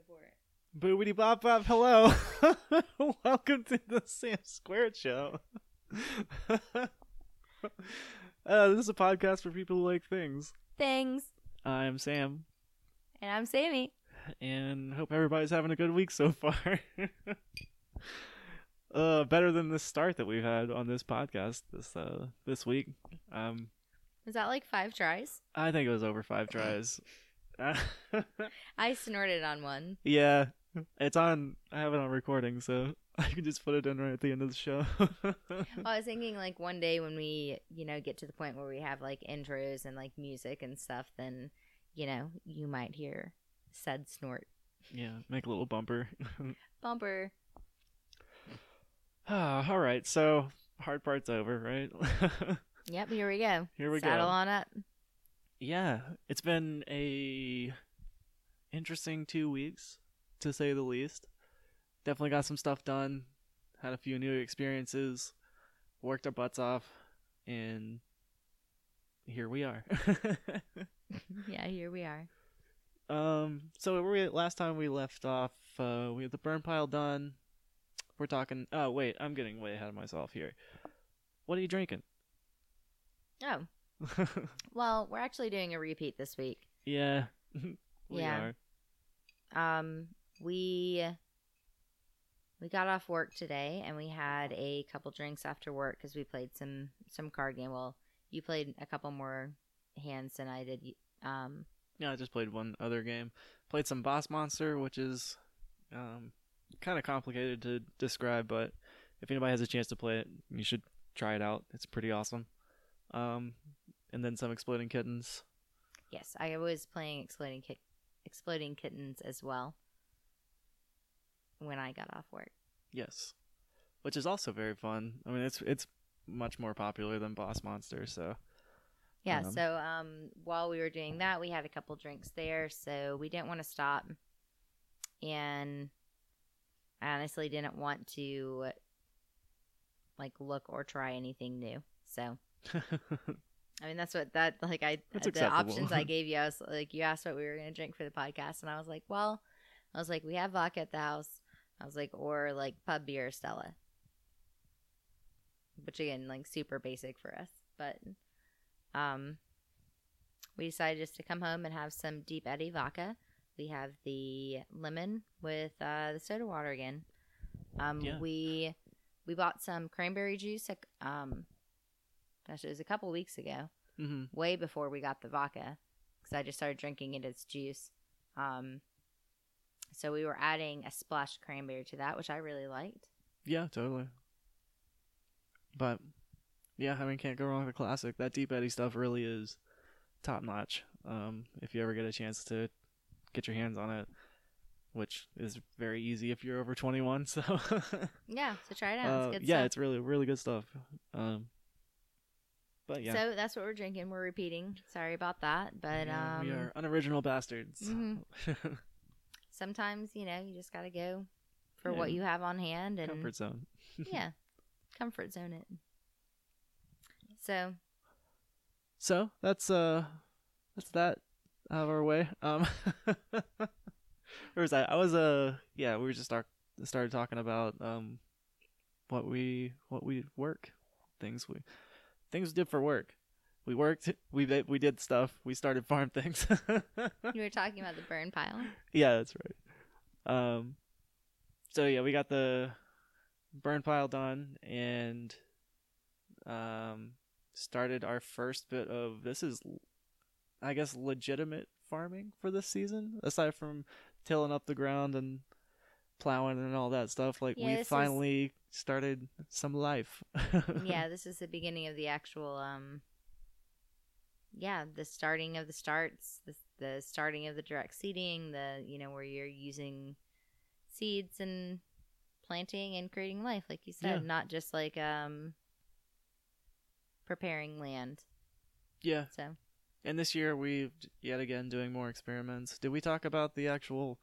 before it. Boobity bop bop, hello. Welcome to the Sam Squared Show. uh, this is a podcast for people who like things. Things. I'm Sam, And I'm Sammy. and hope everybody's having a good week so far. uh, better than the start that we've had on this podcast this uh this week. Um, Was that like five tries? I think it was over five tries. I snorted on one. yeah, it's on. I have it on recording, so I can just put it in right at the end of the show. I was thinking like one day when we, you know, get to the point where we have like intros and like music and stuff, then, you know, you might hear said snort. yeah, make a little bumper. Bumper. Ah, all right. So hard part's over, right? Yep, here we go. Here we Saddle go. Saddle on up. Yeah, it's been a interesting two weeks, to say the least. Definitely got some stuff done. Had a few new experiences. Worked our butts off, and here we are. yeah, here we are. um. So we last time we left off, uh, we had the burn pile done. We're talking. Oh wait, I'm getting way ahead of myself here. What are you drinking? Oh, well, we're actually doing a repeat this week. Yeah. we Yeah. are. Um, we we got off work today and we had a couple drinks after work because we played some some card game. Well, you played a couple more hands than I did. Um, Yeah, I just played one other game. Played some Boss Monster, which is um, kind of complicated to describe, but if anybody has a chance to play it, you should try it out. It's pretty awesome. Um, and then some Exploding Kittens. yes, I was playing exploding kit exploding kittens as well when I got off work. Yes, which is also very fun. I mean, it's it's much more popular than Boss Monster, so Yeah, Um, so um, while we were doing that, we had a couple drinks there, so we didn't want to stop. And I honestly didn't want to like look or try anything new. So I mean, that's what that like I That's the acceptable. options I gave you. I was like, you asked what we were gonna drink for the podcast, and I was like, well, I was like, we have vodka at the house. I was like, or like pub beer, Stella. Which again, like super basic for us, but um, we decided just to come home and have some Deep Eddy vodka. We have the lemon with uh, the soda water again. Um, Yeah. we we bought some cranberry juice. like, Um, gosh, it was a couple weeks ago, hmm way before we got the vodka, because I just started drinking it as juice. Um, so we were adding a splash cranberry to that, which I really liked. yeah, totally. But yeah, I mean, can't go wrong with a classic. That Deep Eddy stuff really is top notch. Um, if you ever get a chance to get your hands on it, which is very easy if you're over 21. So Yeah, so try it out. Uh, it's good yeah, stuff. it's really really good stuff. Um, but yeah, So that's what we're drinking. We're repeating. Sorry about that, but yeah, um, we are unoriginal bastards. mhm. sometimes you know you just got to go for Yeah. what you have on hand and Comfort zone. yeah, comfort zone it. So So that's uh, that's that out of our way. Um, where was that? I was uh, yeah, we were just start started talking about um, what we what we work things we things did for work. We worked. We did- we did stuff. We started farm things. you were talking about the burn pile. Yeah, that's right. Um, so yeah, we got the burn pile done and um started our first bit of this is, I guess, legitimate farming for this season. Aside from tilling up the ground and plowing and all that stuff, like Yeah, we finally started some life. yeah, this is the beginning of the actual um. Yeah, the starting of the starts, the the starting of the direct seeding, the you know where you're using seeds and planting and creating life, like you said, Yeah. not just like um preparing land. yeah, So and this year we've yet again doing more experiments. Did we talk about the actual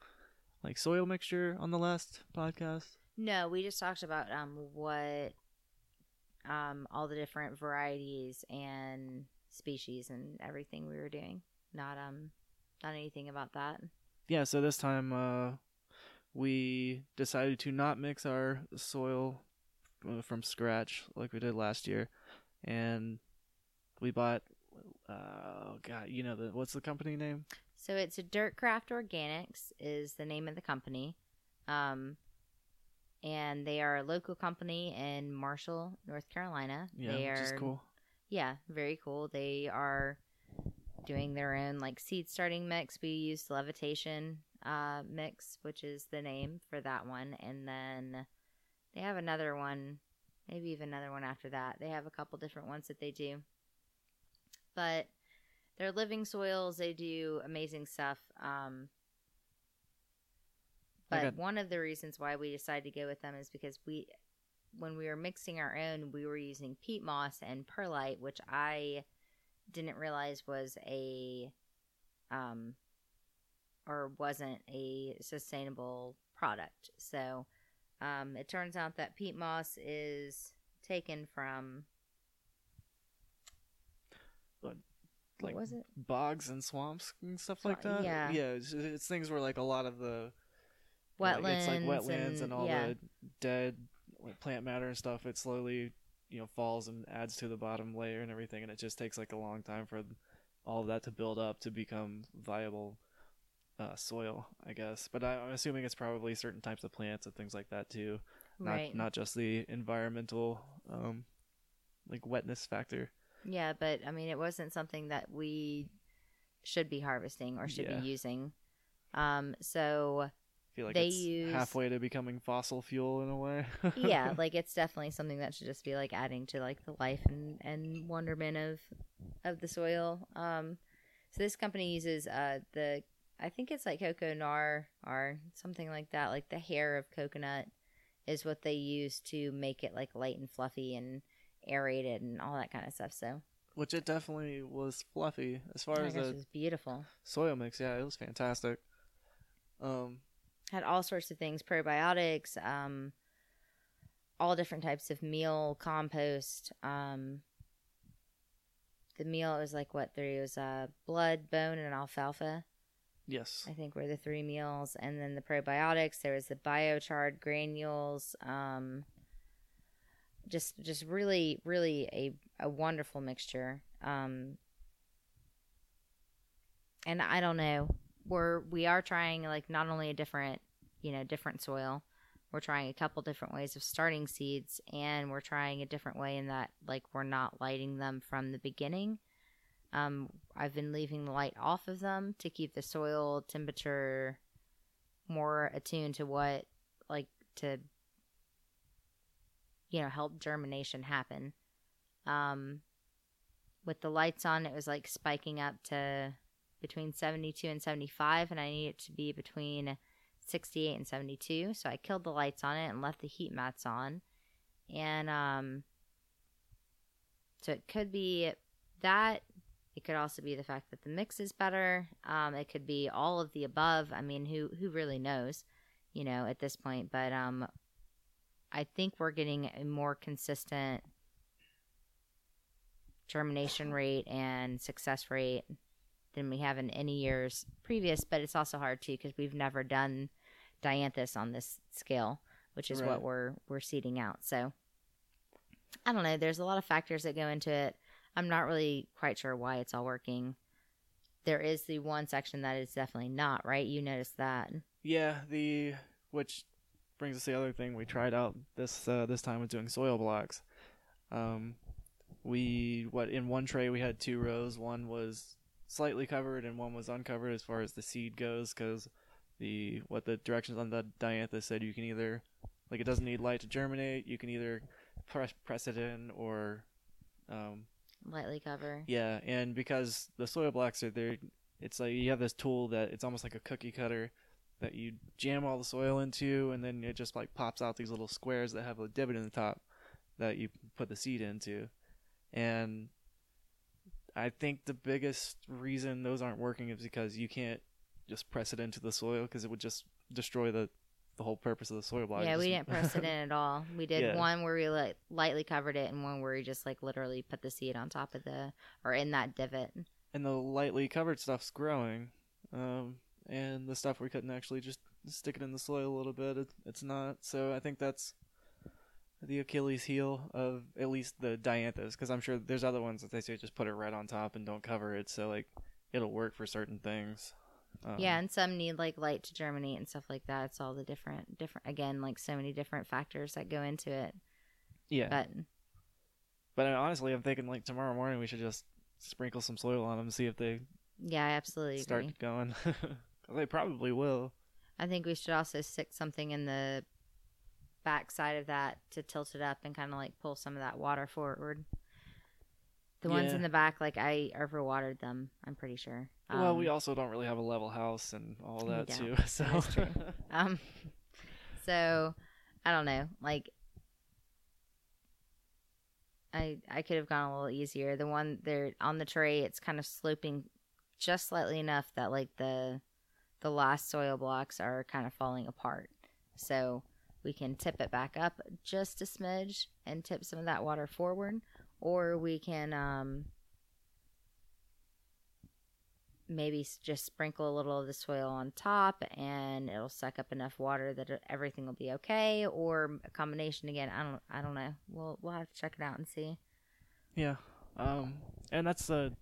like soil mixture on the last podcast? No, we just talked about um what um all the different varieties and species and everything we were doing. Not um not anything about that. Yeah, so this time uh we decided to not mix our soil uh, from scratch like we did last year, and we bought. Uh, oh God, you know the what's the company name? So it's a Dirtcraft Organics is the name of the company. Um, and they are a local company in Marshall, North Carolina. Yeah, they which are is cool. Yeah, very cool. They are doing their own like seed starting mix. We used levitation uh, mix, which is the name for that one, and then they have another one, maybe even another one after that. They have a couple different ones that they do, but they're living soils. They do amazing stuff. Um, but Okay. one of the reasons why we decided to go with them is because we, when we were mixing our own, we were using peat moss and perlite, which I didn't realize was a, um, or wasn't a sustainable product. So, um, it turns out that peat moss is taken from Like what was it? bogs and swamps and stuff like that. yeah. yeah. It's, it's things where like a lot of the Wetlands. like, it's like wetlands and, all yeah. the dead like plant matter and stuff. It slowly you know falls and adds to the bottom layer and everything, and it just takes like a long time for all of that to build up to become viable uh, soil, I guess. But I, I'm assuming it's probably certain types of plants and things like that too, not right. not just the environmental um, like wetness factor. Yeah, but I mean, it wasn't something that we should be harvesting or should Yeah. be using. Um, so feel like They it's use- halfway to becoming fossil fuel in a way. yeah, like it's definitely something that should just be like adding to like the life and, and wonderment of of the soil. Um, so this company uses uh the I think it's like cocoa nar or something like that. Like the hair of coconut is what they use to make it like light and fluffy and aerated and all that kind of stuff. So which it definitely was fluffy as oh far my as gosh, the it was beautiful. soil mix. Yeah, it was fantastic. Um, had all sorts of things probiotics um all different types of meal compost um the meal it was like what three it was uh blood bone and alfalfa yes, i think were the three meals and then the probiotics there was the biochar granules um just just really really a a wonderful mixture um and i don't know we're we are trying like not only a different you know different soil we're trying a couple different ways of starting seeds and we're trying a different way in that like we're not lighting them from the beginning. Um i've been leaving the light off of them to keep the soil temperature more attuned to what like to you know help germination happen. Um with the lights on it was like spiking up to between 72 and 75 and i need it to be between 68 and 72 so i killed the lights on it and left the heat mats on. And um so it could be that. It could also be the fact that the mix is better. Um it could be all of the above. I mean who who really knows you know at this point. But um i think we're getting a more consistent germination rate and success rate than we have in any years previous but it's also hard too because we've never done dianthus on this scale which is Right. what we're we're seeding out so i don't know there's a lot of factors that go into it i'm not really quite sure why it's all working there is the one section that is definitely not right you noticed that yeah. The which brings us to the other thing we tried out this uh, this time was doing soil blocks. Um, we what in one tray we had two rows. One was slightly covered and one was uncovered as far as the seed goes because the what the directions on the dianthus said you can either like it doesn't need light to germinate. You can either press press it in or um, lightly cover Yeah, and because the soil blocks are there, it's like you have this tool that it's almost like a cookie cutter that you jam all the soil into, and then it just like pops out these little squares that have a divot in the top that you put the seed into. And I think the biggest reason those aren't working is because you can't just press it into the soil because it would just destroy the the whole purpose of the soil block. yeah we didn't press it in at all we did Yeah. one where we like lightly covered it and one where we just like literally put the seed on top of the or in that divot and the lightly covered stuff's growing, um, and the stuff we couldn't actually just stick it in the soil a little bit. It, it's not. So I think that's the Achilles heel of at least the dianthus, because I'm sure there's other ones that they say just put it right on top and don't cover it. So like it'll work for certain things. Um, yeah, and some need like light to germinate and stuff like that. It's all the different, different again, like so many different factors that go into it. yeah. But But uh, honestly, I'm thinking like tomorrow morning we should just sprinkle some soil on them, see if they yeah, I absolutely start agree. going. they probably will. I think we should also stick something in the back side of that to tilt it up and kind of like pull some of that water forward. The ones Yeah. in the back, like I overwatered them. I'm pretty sure. well, we Um, also don't really have a level house and all that too. So. Um, so I don't know. Like, I I could have gone a little easier. The one there on the tray, it's kind of sloping just slightly enough that like the the last soil blocks are kind of falling apart. So we can tip it back up just a smidge and tip some of that water forward, or we can um maybe just sprinkle a little of the soil on top and it'll suck up enough water that everything will be okay or a combination again i don't i don't know. We'll we'll have to check it out and see. Yeah, um, and that's the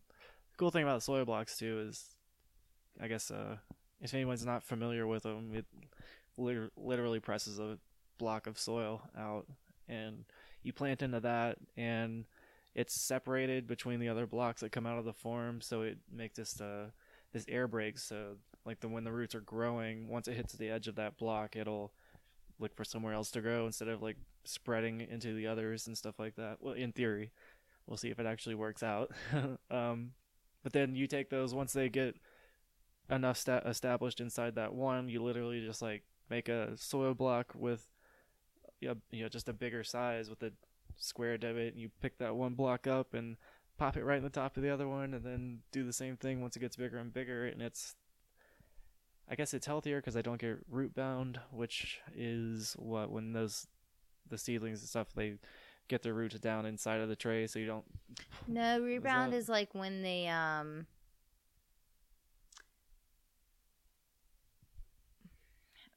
cool thing about soil blocks too is, I guess, uh, if anyone's not familiar with them, it literally presses a block of soil out, and you plant into that, and it's separated between the other blocks that come out of the form, so it makes this uh this air break. So like the when the roots are growing, once it hits the edge of that block, it'll look for somewhere else to grow instead of like spreading into the others and stuff like that. Well, in theory, we'll see if it actually works out. um, but then you take those once they get enough sta- established inside that one, you literally just like make a soil block with you know, you know just a bigger size with a square divot. And you pick that one block up and pop it right in the top of the other one, and then do the same thing once it gets bigger and bigger. And it's I guess it's healthier because I don't get root bound, which is what when those the seedlings and stuff they get their roots down inside of the tray, so you don't. no root bound is like when they um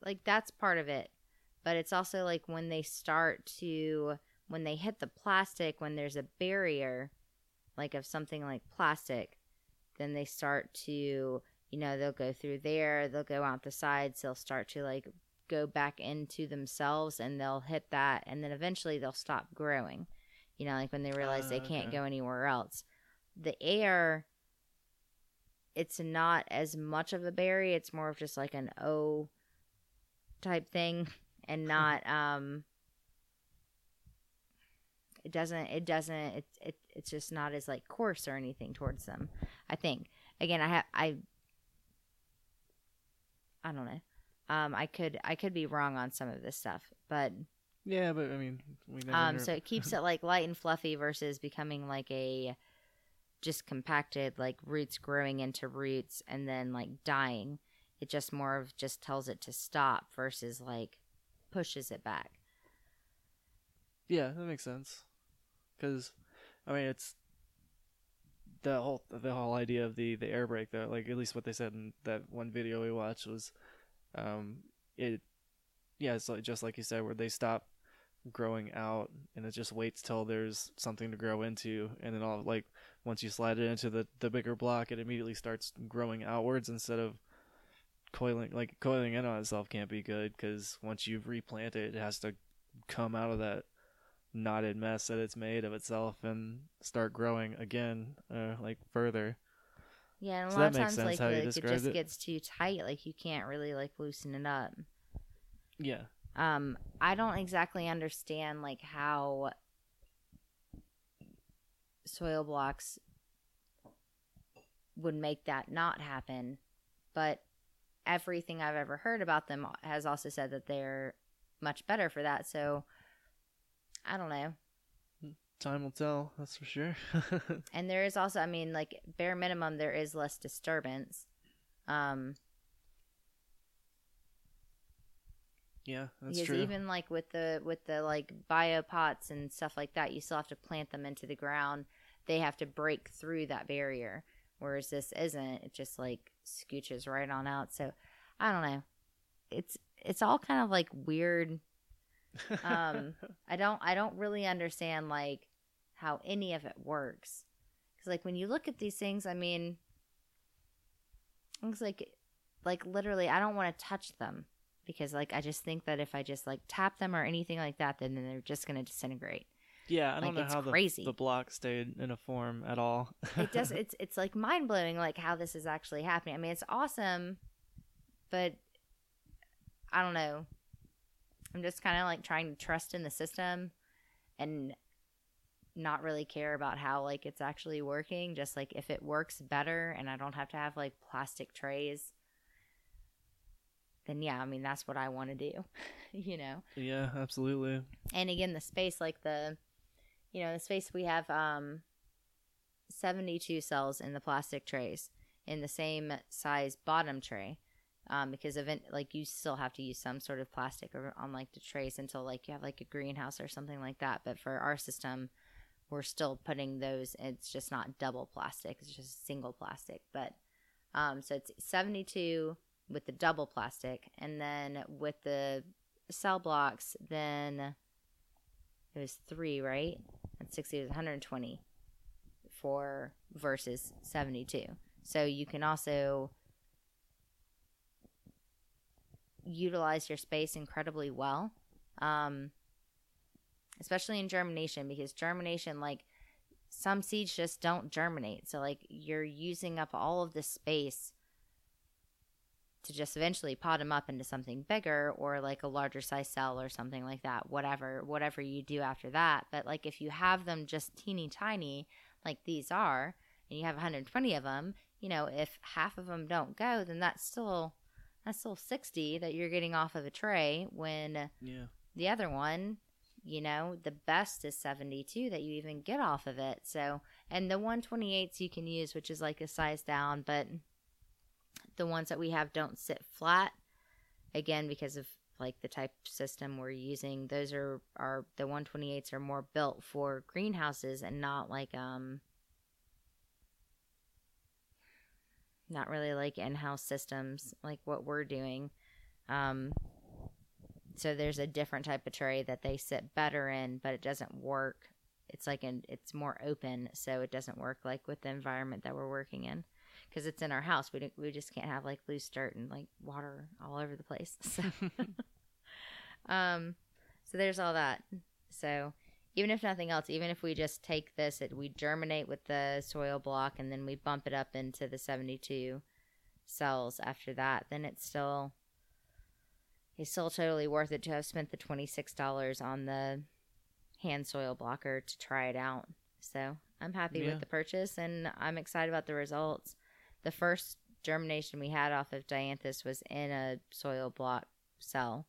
like that's part of it but it's also like when they start to when they hit the plastic when there's a barrier like of something like plastic then they start to you know they'll go through there they'll go out the sides they'll start to like go back into themselves and they'll hit that and then eventually they'll stop growing. You know like when they realize they Ah, can't okay. go anywhere else. The air it's not as much of a berry it's more of just like an o type thing and not um it doesn't it doesn't it, it it's just not as like coarse or anything towards them i think. Again i have i i don't know. Um i could i could be wrong on some of this stuff but Yeah, but I mean, um know. so it keeps it like light and fluffy versus becoming like a just compacted like roots growing into roots and then like dying. It just more of just tells it to stop versus like pushes it back Yeah, that makes sense. Because, I mean, it's the whole the whole idea of the the air brake though. Like at least what they said in that one video we watched was, um, it, yeah, it's like just like you said, where they stop growing out and it just waits till there's something to grow into, and then all like once you slide it into the the bigger block, it immediately starts growing outwards instead of coiling like coiling in on itself can't be good because once you've replanted it, it has to come out of that knotted mess that it's made of itself and start growing again, uh, like further. yeah and a So lot that of times like, sense you like it just it. gets too tight like you can't really like loosen it up Yeah. um i don't exactly understand like how soil blocks would make that not happen but everything i've ever heard about them has also said that they're much better for that. So i don't know. Time will tell, that's for sure. and there is also i mean like bare minimum there is less disturbance. Um yeah, that's because true. even like with the with the like biopots and stuff like that you still have to plant them into the ground. They have to break through that barrier whereas this isn't. It just like scooches right on out so i don't know it's it's all kind of like weird. Um, I don't I don't really understand like how any of it works. Cuz like when you look at these things, I mean it's like like literally I don't want to touch them because like I just think that if I just like tap them or anything like that then they're just going to disintegrate. Yeah, I don't like, know how the, crazy. the block stayed in a form at all. it does it's it's like mind-blowing like how this is actually happening. I mean, it's awesome, but I don't know. I'm just kind of like trying to trust in the system and not really care about how like it's actually working just like if it works better and I don't have to have like plastic trays then yeah, I mean that's what I want to do, you know. yeah, absolutely. And again, the space like the you know, the space we have um 72 cells in the plastic trays in the same size bottom tray. Um, because event like you still have to use some sort of plastic or on like the trays until like you have like a greenhouse or something like that. But for our system, we're still putting those. It's just not double plastic; it's just single plastic. But um, so it's seventy two with the double plastic, and then with the cell blocks, then it was three, right? And sixty was one hundred twenty for versus seventy two. So you can also utilize your space incredibly well, um, especially in germination because germination, like some seeds just don't germinate. So, like, you're using up all of the space to just eventually pot them up into something bigger or like a larger size cell or something like that whatever whatever you do after that but like if you have them just teeny tiny like these are and you have 120 of them you know if half of them don't go then that's still that's still 60 that you're getting off of a tray when Yeah. the other one you know the best is 72 that you even get off of it so and the 128s you can use which is like a size down but the ones that we have don't sit flat again because of like the type system we're using. Those are are the 128s are more built for greenhouses and not like um not really like in-house systems like what we're doing. Um so there's a different type of tray that they sit better in but it doesn't work. It's like an it's more open so it doesn't work like with the environment that we're working in because it's in our house. We, don't, we just can't have like loose dirt and like water all over the place. So um so there's all that. So even if nothing else even if we just take this it, we germinate with the soil block and then we bump it up into the 72 cells after that then it's still it's still totally worth it to have spent the $26 on the hand soil blocker to try it out. So i'm happy Yeah. with the purchase and i'm excited about the results the first germination we had off of dianthus was in a soil block cell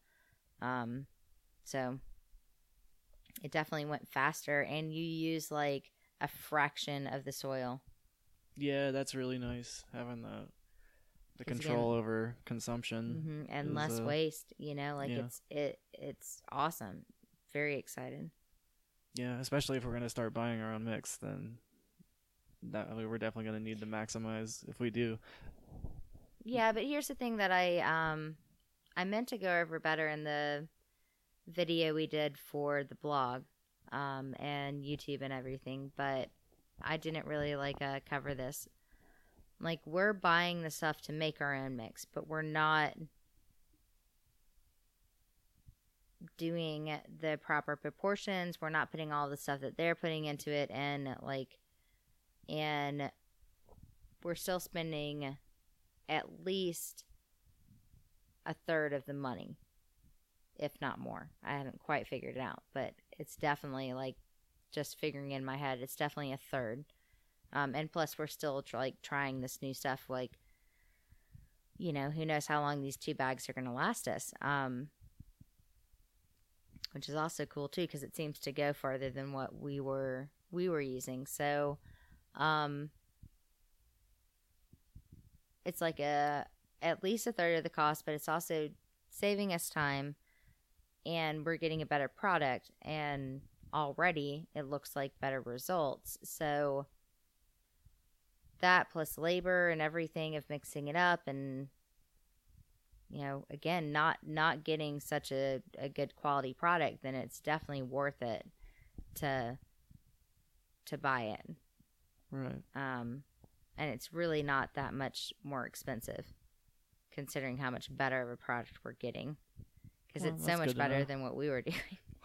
um so it definitely went faster and you use like a fraction of the soil Yeah, that's really nice having the the control over consumption. hmm and is, less uh, waste you know like yeah. it's it it's awesome very excited Yeah, especially if we're gonna start buying our own mix, then that we're definitely gonna need to maximize if we do. yeah but here's the thing that i um i meant to go over better in the video we did for the blog um and youtube and everything but i didn't really like uh cover this like we're buying the stuff to make our own mix but we're not doing the proper proportions we're not putting all the stuff that they're putting into it and like and we're still spending at least a third of the money if not more. I haven't quite figured it out but it's definitely like just figuring in my head it's definitely a third. Um, and plus we're still tr- like trying this new stuff like you know who knows how long these two bags are going to last us um, which is also cool too because it seems to go farther than what we were we were using. So um it's like a at least a third of the cost but it's also saving us time and we're getting a better product and already it looks like better results so that plus labor and everything of mixing it up and you know, again, not not getting such a, a good quality product, then it's definitely worth it to to buy it. Right. Um, and it's really not that much more expensive, considering how much better of a product we're getting, because Well, it's so much better than what we were doing.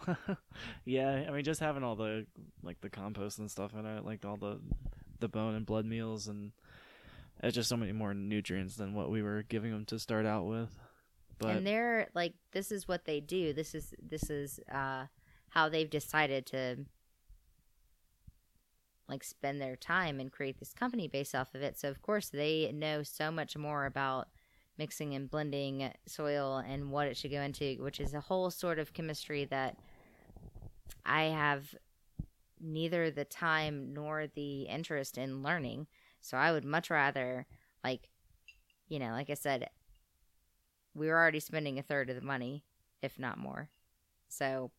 yeah, I mean, just having all the like the compost and stuff in it, like all the the bone and blood meals, and it's just so many more nutrients than what we were giving them to start out with. But and they're like, this is what they do. This is this is uh, how they've decided to like spend their time and create this company based off of it. So of course they know so much more about mixing and blending soil and what it should go into, which is a whole sort of chemistry that I have neither the time nor the interest in learning. So I would much rather like you know, like I said, we were already spending a third of the money, if not more. So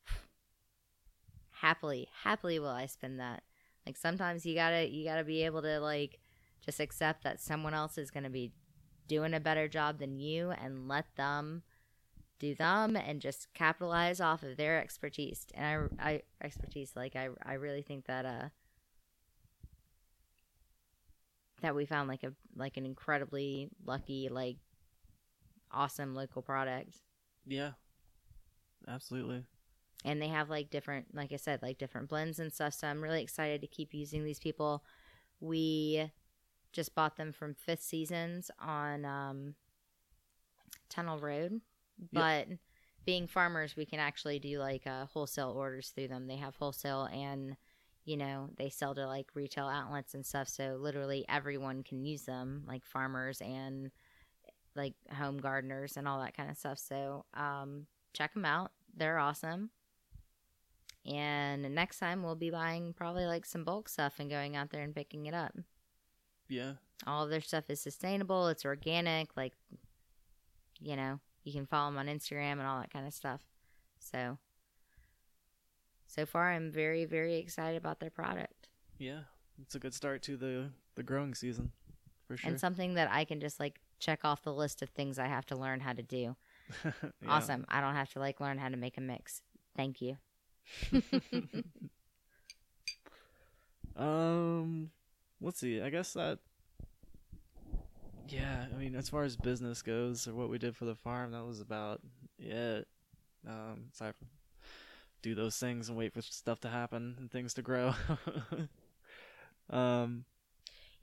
happily, happily will I spend that. Like sometimes you gotta you gotta be able to like just accept that someone else is gonna be doing a better job than you and let them do them and just capitalize off of their expertise. And I, I expertise like I, I really think that uh that we found like a like an incredibly lucky like awesome local product. Yeah, absolutely. And they have like different like i said like different blends and stuff so i'm really excited to keep using these people. We just bought them from fifth seasons on um, tunnel road but being farmers we can actually do like uh, wholesale orders through them. They have wholesale and you know they sell to like retail outlets and stuff so literally everyone can use them like farmers and like home gardeners and all that kind of stuff so um, check them out. They're awesome and next time we'll be buying probably like some bulk stuff and going out there and picking it up Yeah, all of their stuff is sustainable it's organic like you know you can follow them on instagram and all that kind of stuff so so far i'm very very excited about their product yeah. It's a good start to the the growing season, for sure. and something that i can just like check off the list of things i have to learn how to do Yeah. awesome i don't have to like learn how to make a mix thank you Um, let's see. I guess that. Yeah, I mean, as far as business goes, or what we did for the farm, that was about it. Um, aside from do those things and wait for stuff to happen and things to grow. um,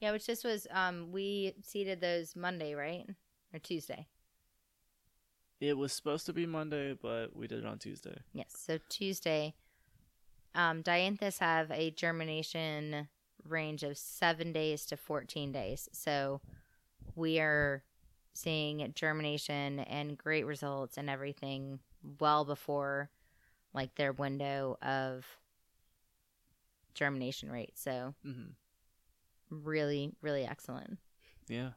yeah which this was um we seeded those monday right or tuesday it was supposed to be Monday, but we did it on Tuesday. Yes. So Tuesday, um, dianthus have a germination range of seven days to 14 days. So we are seeing germination and great results and everything well before like their window of germination rate. So hmm really, really excellent. Yeah,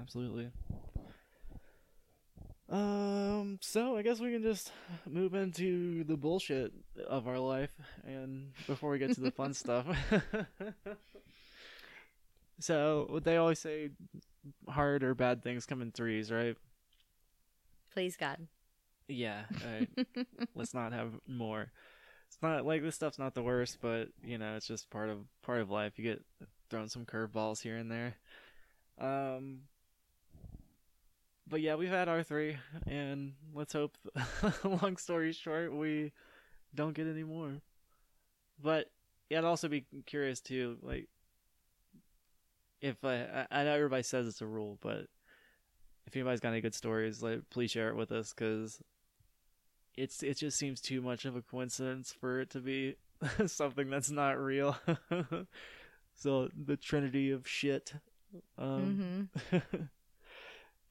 absolutely. Um, so I guess we can just move into the bullshit of our life, and before we get to the fun stuff. so what they always say, hard or bad things come in threes, right? Please God. Yeah. Right. Let's not have more. It's not like this stuff's not the worst, but you know, it's just part of part of life. You get thrown some curveballs here and there. Um but yeah, we've had our three and let's hope long story short we don't get any more. But yeah, I'd also be curious too, like if I, I I know everybody says it's a rule, but if anybody's got any good stories, like please share it with us because it's it just seems too much of a coincidence for it to be something that's not real. so the trinity of shit. Um, mm-hmm.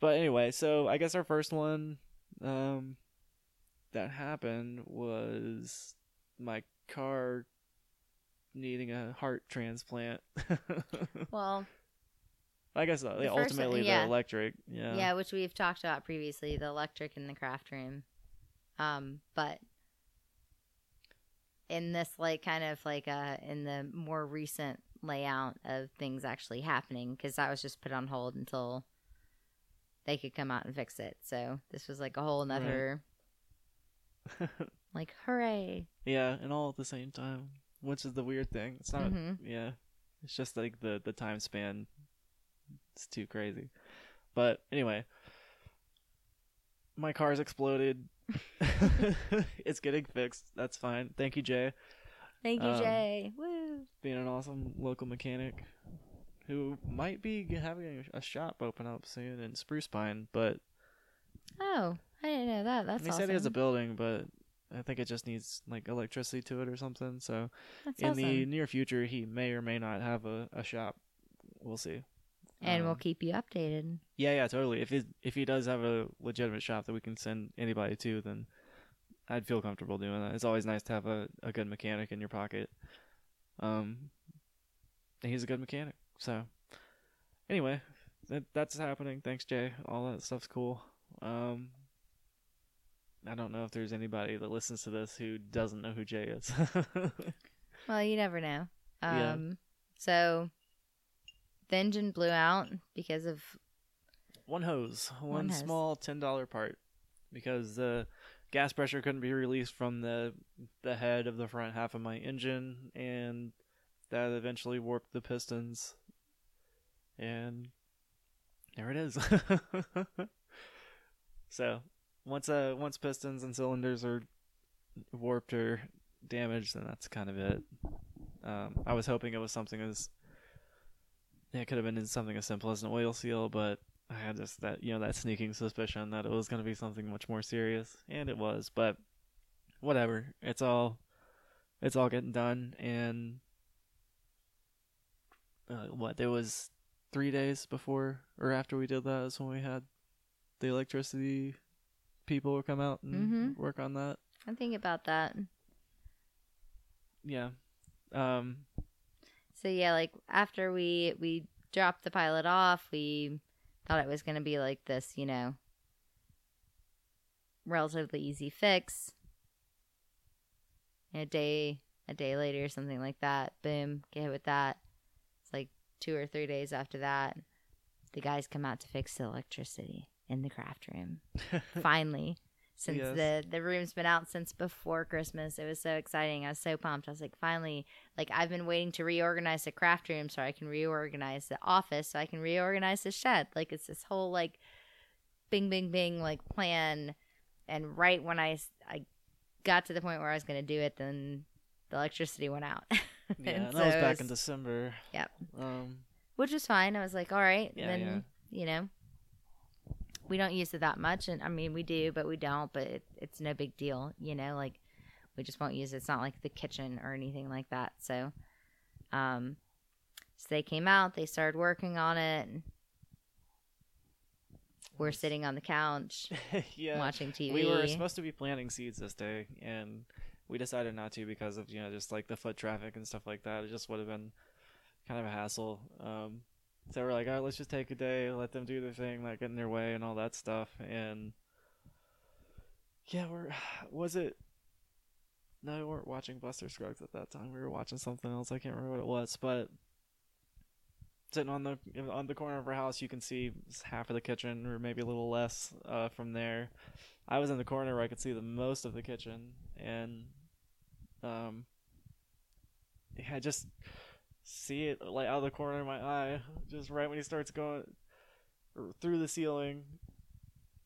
But anyway, so I guess our first one um, that happened was my car needing a heart transplant. Well, I guess uh, The yeah, first ultimately yeah. the electric. Yeah. yeah, which we've talked about previously, the electric in the craft room. Um, but in this like kind of like uh in the more recent layout of things actually happening because that was just put on hold until they could come out and fix it. So this was like a whole nother like hooray. yeah, and all at the same time, which is the weird thing. It's not. Mhm. Yeah, it's just like the the time span. It's too crazy. But anyway, my car's exploded. it's getting fixed. That's fine. Thank you, Jay. Thank you, Um, Jay. Woo. being an awesome local mechanic who might be having a shop open up soon in Spruce Pine, but Oh, I didn't know that. That's he awesome. said he has a building, but I think it just needs like electricity to it or something. So That's in awesome. the near future, he may or may not have a, a shop. We'll see. and we'll Um, keep you updated. yeah, yeah, totally. If he if he does have a legitimate shop that we can send anybody to, then I'd feel comfortable doing that. It's always nice to have a, a good mechanic in your pocket. Um, he's a good mechanic. So anyway, that that's happening. Thanks, Jay. All that stuff's cool. Um, I don't know if there's anybody that listens to this who doesn't know who Jay is. Well, you never know. Yeah. Um, so the engine blew out because of one hose, one, One hose. small ten dollar part, because the gas pressure couldn't be released from the the head of the front half of my engine, and that eventually warped the pistons, and there it is. so once uh once pistons and cylinders are warped or damaged, then that's kind of it. Um, I was hoping it was something as it could have been something as simple as an oil seal, but I had just that you know that sneaking suspicion that it was going to be something much more serious, and it was. But whatever, it's all it's all getting done, and uh, what there was three days before or after we did that is when we had the electricity people come out and Mhm. work on that. I think about that. Yeah. Um. So yeah, like after we we dropped the pilot off, we thought it was going to be like this, you know, relatively easy fix. And a day a day later, or something like that, boom, get hit with that. Two or three days after that, the guys come out to fix the electricity in the craft room. Finally. Since Yes. the the room's been out since before Christmas, it was so exciting. I was so pumped. I was like, finally, like I've been waiting to reorganize the craft room so I can reorganize the office so I can reorganize the shed. Like it's this whole like bing bing bing like plan and right when I I got to the point where I was going to do it then the electricity went out. yeah, that was back in December. Yep. Um. Which was fine. I was like, all right, Yeah, then yeah. you know, we don't use it that much and I mean we do, but we don't, but it, it's no big deal, you know, like we just won't use it. It's not like the kitchen or anything like that. So um so they came out, they started working on it. and We're sitting on the couch yeah. watching TV. We were supposed to be planting seeds this day, and we decided not to because of you know just like the foot traffic and stuff like that. It just would have been kind of a hassle. Um, so we're like, all right, let's just take a day, let them do their thing, like get in their way, and all that stuff. And yeah, we're was it? No, we weren't watching Buster Scruggs at that time. We were watching something else. I can't remember what it was, but sitting on the on the corner of our house, you can see half of the kitchen, or maybe a little less uh, from there. I was in the corner where I could see the most of the kitchen, and um, yeah, I just see it like out of the corner of my eye, just right when he starts going through the ceiling,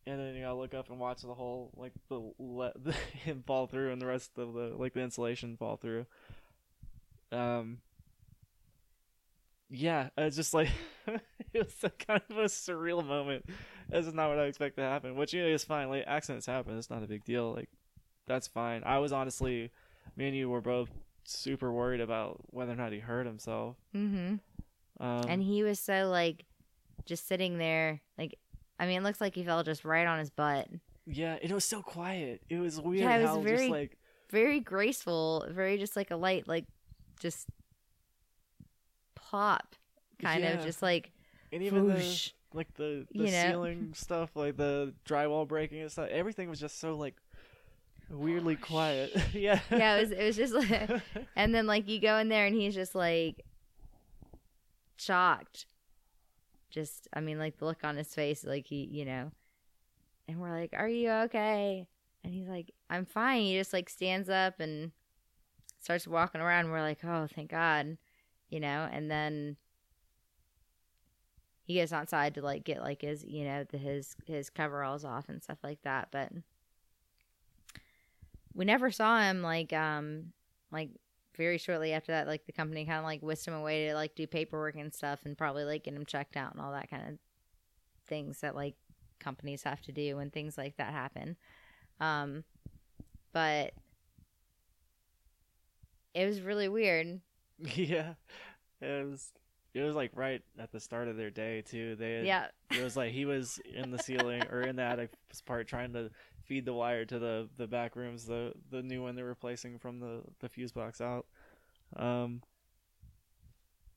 and then you gotta look up and watch the whole like the, le- the him fall through and the rest of the like the insulation fall through. Um. Yeah, it's just like it was a kind of a surreal moment. This is not what I expect to happen, which you know, is fine. Like accidents happen; it's not a big deal. Like that's fine. I was honestly, me and you were both super worried about whether or not he hurt himself. hmm Um, and he was so like just sitting there like I mean, it looks like he fell just right on his butt. yeah, it was so quiet. It was weird Yeah, it was how very- just like Very graceful, very just like a light, like just plop, kind Yeah. of just like and even the like the the You know? ceiling stuff, like the drywall breaking and stuff. Everything was just so like weirdly oh, quiet. yeah, yeah, it was it was just like, and then like you go in there and he's just like shocked, just I mean like the look on his face like he, you know, and we're like, "Are you okay?" And he's like, "I'm fine." He just like stands up and starts walking around. We're like, "Oh, thank God." You know, and then he goes outside to like get like his, you know, the, his his coveralls off and stuff like that, but we never saw him like um like very shortly after that like the company kind of like whisked him away to like do paperwork and stuff and probably like get him checked out and all that kind of things that like companies have to do when things like that happen. Um but it was really weird yeah, it was. It was like right at the start of their day too. They had, yeah It was like he was in the ceiling or in the attic part trying to feed the wire to the the back rooms, the the new one they're replacing from the the fuse box out. Um,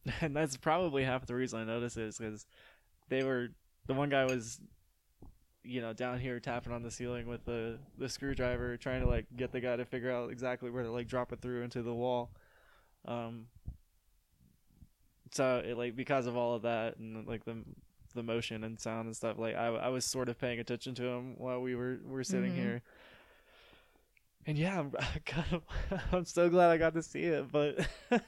and that's probably half the reason I noticed it is because they were the one guy was, you know, down here tapping on the ceiling with the the screwdriver, trying to like get the guy to figure out exactly where to like drop it through into the wall. Um, so it like because of all of that and like the the motion and sound and stuff like I, I was sort of paying attention to him while we were were sitting Mhm. here and yeah I'm kind of, I'm so glad I got to see it but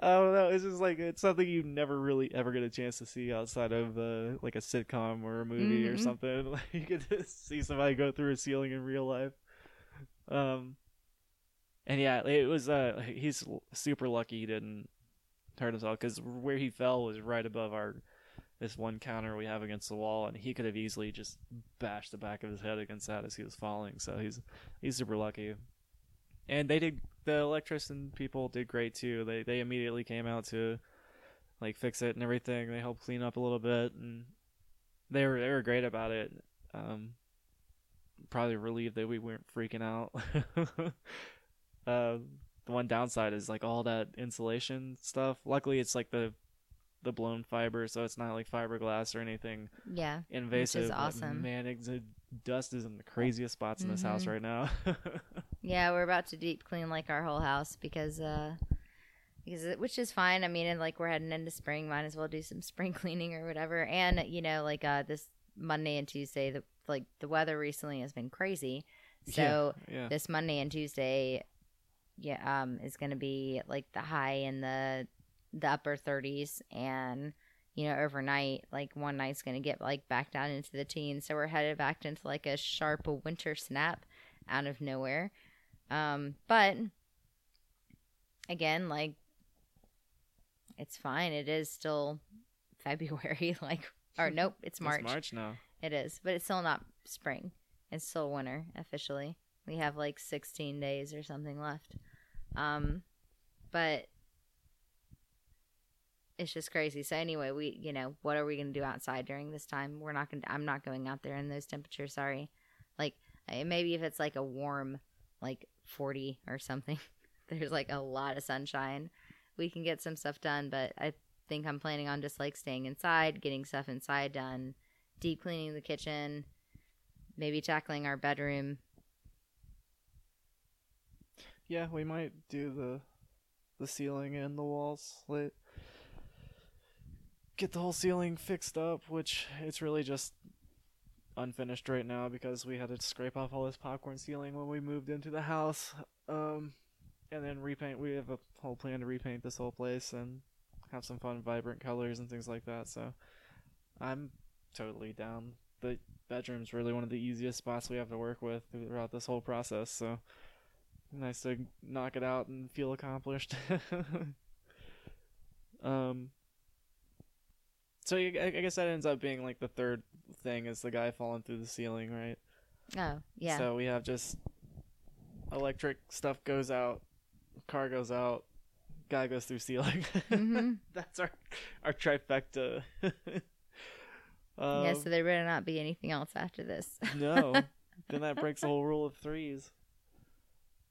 I don't know it's just like it's something you never really ever get a chance to see outside of uh, like a sitcom or a movie or Mhm. something like you get to see somebody go through a ceiling in real life um and yeah it was uh he's super lucky he didn't hurt himself because where he fell was right above our this one counter we have against the wall, and he could have easily just bashed the back of his head against that as he was falling. So he's he's super lucky. And they did the electrician people did great too. They they immediately came out to like fix it and everything. They helped clean up a little bit, and they were they were great about it. Um, probably relieved that we weren't freaking out. uh, the one downside is like all that insulation stuff. Luckily, it's like the the blown fiber, so it's not like fiberglass or anything yeah invasive. but awesome. man, the dust is in the craziest spots in this house Mhm. right now. Yeah, we're about to deep clean like our whole house because uh because it, which is fine. I mean, and like we're heading into spring, might as well do some spring cleaning or whatever. And you know, like uh this Monday and Tuesday, the like the weather recently has been crazy. So yeah, yeah. this Monday and Tuesday, yeah, um, is going to be like the high in the the upper 30s, and you know, overnight, like one night's going to get like back down into the teens. So we're headed back into like a sharp winter snap out of nowhere. Um, but again, like it's fine. It is still February, like or nope, it's March. It's March now. It is, but it's still not spring. It's still winter officially. We have like 16 days or something left. Um, but it's just crazy. So anyway, we, you know, what are we to do outside during this time? We're not to I'm not going out there in those temperatures, sorry. Like eh, maybe if it's like a warm like 40 or something, there's like a lot of sunshine, we can get some stuff done, but I think I'm planning on just like staying inside, getting stuff inside done deep cleaning the kitchen, maybe tackling our bedroom. Yeah, we might do the the ceiling and the walls. Like, get the whole ceiling fixed up, which it's really just unfinished right now because we had to scrape off all this popcorn ceiling when we moved into the house. Um, and then repaint. We have a whole plan to repaint this whole place and have some fun, vibrant colors and things like that. So, I'm totally down. The bedroom's really one of the easiest spots we have to work with throughout this whole process. So, nice to knock it out and feel accomplished. um. So I I guess that ends up being like the third thing is the guy falling through the ceiling, right? Oh, yeah. So we have just electric stuff goes out, car goes out, guy goes through ceiling. Mhm. That's our our trifecta. um, yeah, so there better not be anything else after this. no, then that breaks the whole rule of threes.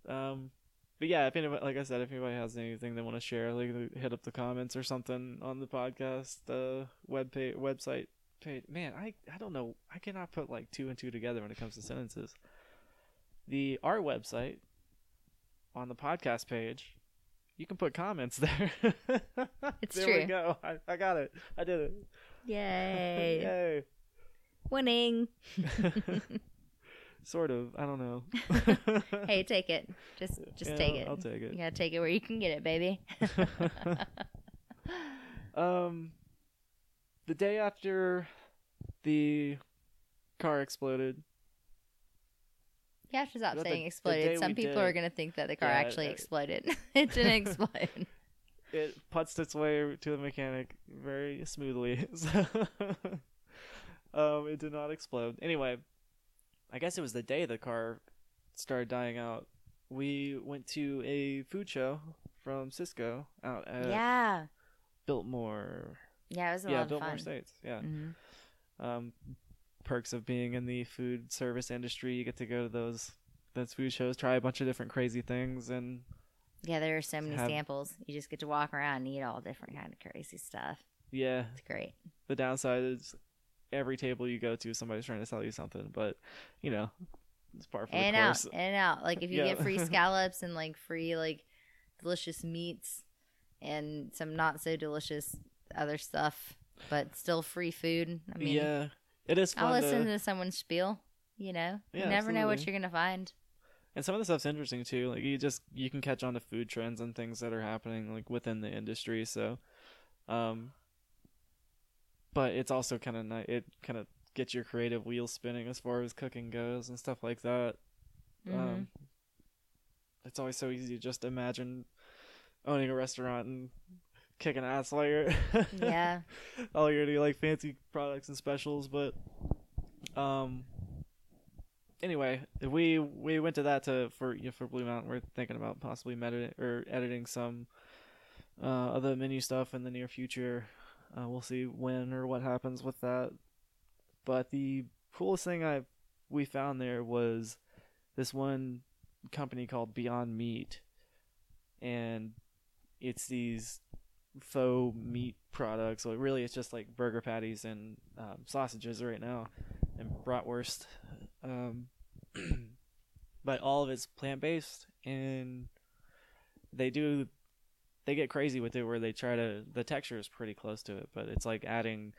Um, but yeah, if anybody, like I said, if anybody has anything they want to share, like hit up the comments or something on the podcast uh, web page, website page. Man, I I don't know. I cannot put like two and two together when it comes to sentences. The our website on the podcast page you can put comments there. It's there true. we go. I, I got it. I did it. Yay. Yay. Winning. sort of. I don't know. Hey, take it. Just just Yeah, take it. I'll take it. You gotta take it where you can get it, baby. um, the day after the car exploded, You have to stop saying the exploded. day Some people did- are gonna think that the car Yeah, actually uh, exploded. it didn't explode. it putzed its way to the mechanic very smoothly. Um, it did not explode. Anyway, I guess it was the day the car started dying out. We went to a food show from Sysco out at yeah. Biltmore. Yeah, it was a yeah, lot of Biltmore fun. States. Yeah. hmm um, perks of being in the food service industry. You get to go to those those food shows, try a bunch of different crazy things, and Yeah, there are so many Have- samples. You just get to walk around and eat all different kind of crazy stuff. yeah, It's great. the downside is every table you go to, somebody's trying to sell you something, but you know, it's part In and the out, course. in and out. Like if you Yeah. get free scallops and like free like delicious meats and some not so delicious other stuff, but still free food. I mean, yeah, it is fun I'll listen to, to someone's spiel. You know, you Yeah, never know what you're gonna find. and some of the stuff's interesting too. Like you just you can catch on to food trends and things that are happening like within the industry. So, um, but it's also kind of nice. It kind of gets your creative wheels spinning as far as cooking goes and stuff like that. Mhm. Um, it's always so easy to just imagine owning a restaurant and kicking ass while you're yeah, all you're doing like fancy products and specials. But um, anyway, we we went to that to for you know, for Blue Mountain. We're thinking about possibly medit or editing some uh, other menu stuff in the near future. Uh, we'll see when or what happens with that. But the coolest thing I we found there was this one company called Beyond Meat, and it's these faux meat products. So really, it's just like burger patties and um, sausages right now, and bratwurst. Um, but all of it's plant based, and they do they get crazy with it where they try to the texture is pretty close to it, but it's like adding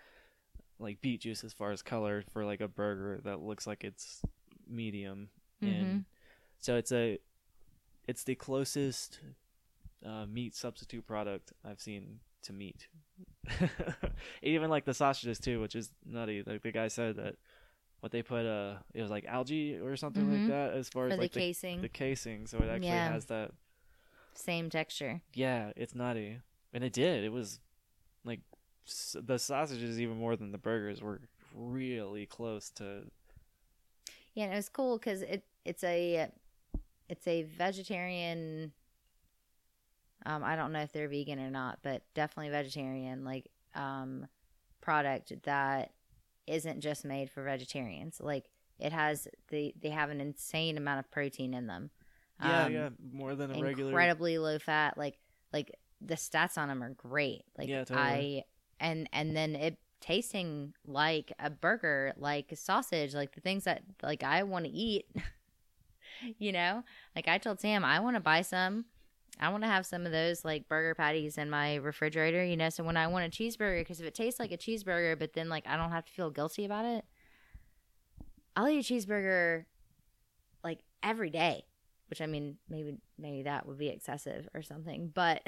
like beet juice as far as color for like a burger that looks like it's medium Mhm. and so it's a it's the closest uh, meat substitute product I've seen to meat. Even like the sausages too, which is nutty. Like the guy said that what they put uh it was like algae or something Mhm. like that as far for as the like the, casing, the casing, so it actually Yeah. has that. Same texture. Yeah, it's nutty, and it did. It was like s- the sausages even more than the burgers were really close to. Yeah, and it was cool because it it's a it's a vegetarian. Um, I don't know if they're vegan or not, but definitely vegetarian like um product that isn't just made for vegetarians. Like it has the they have an insane amount of protein in them. Yeah, Um, yeah, more than a regular. incredibly low fat like like the stats on them are great like Yeah, totally. i and and then it tasting like a burger like sausage like the things that like i want to eat you know like i told sam i want to buy some i want to have some of those like burger patties in my refrigerator you know so when i want a cheeseburger because if it tastes like a cheeseburger but then like i don't have to feel guilty about it i'll eat a cheeseburger like every day which I mean, maybe maybe that would be excessive or something, but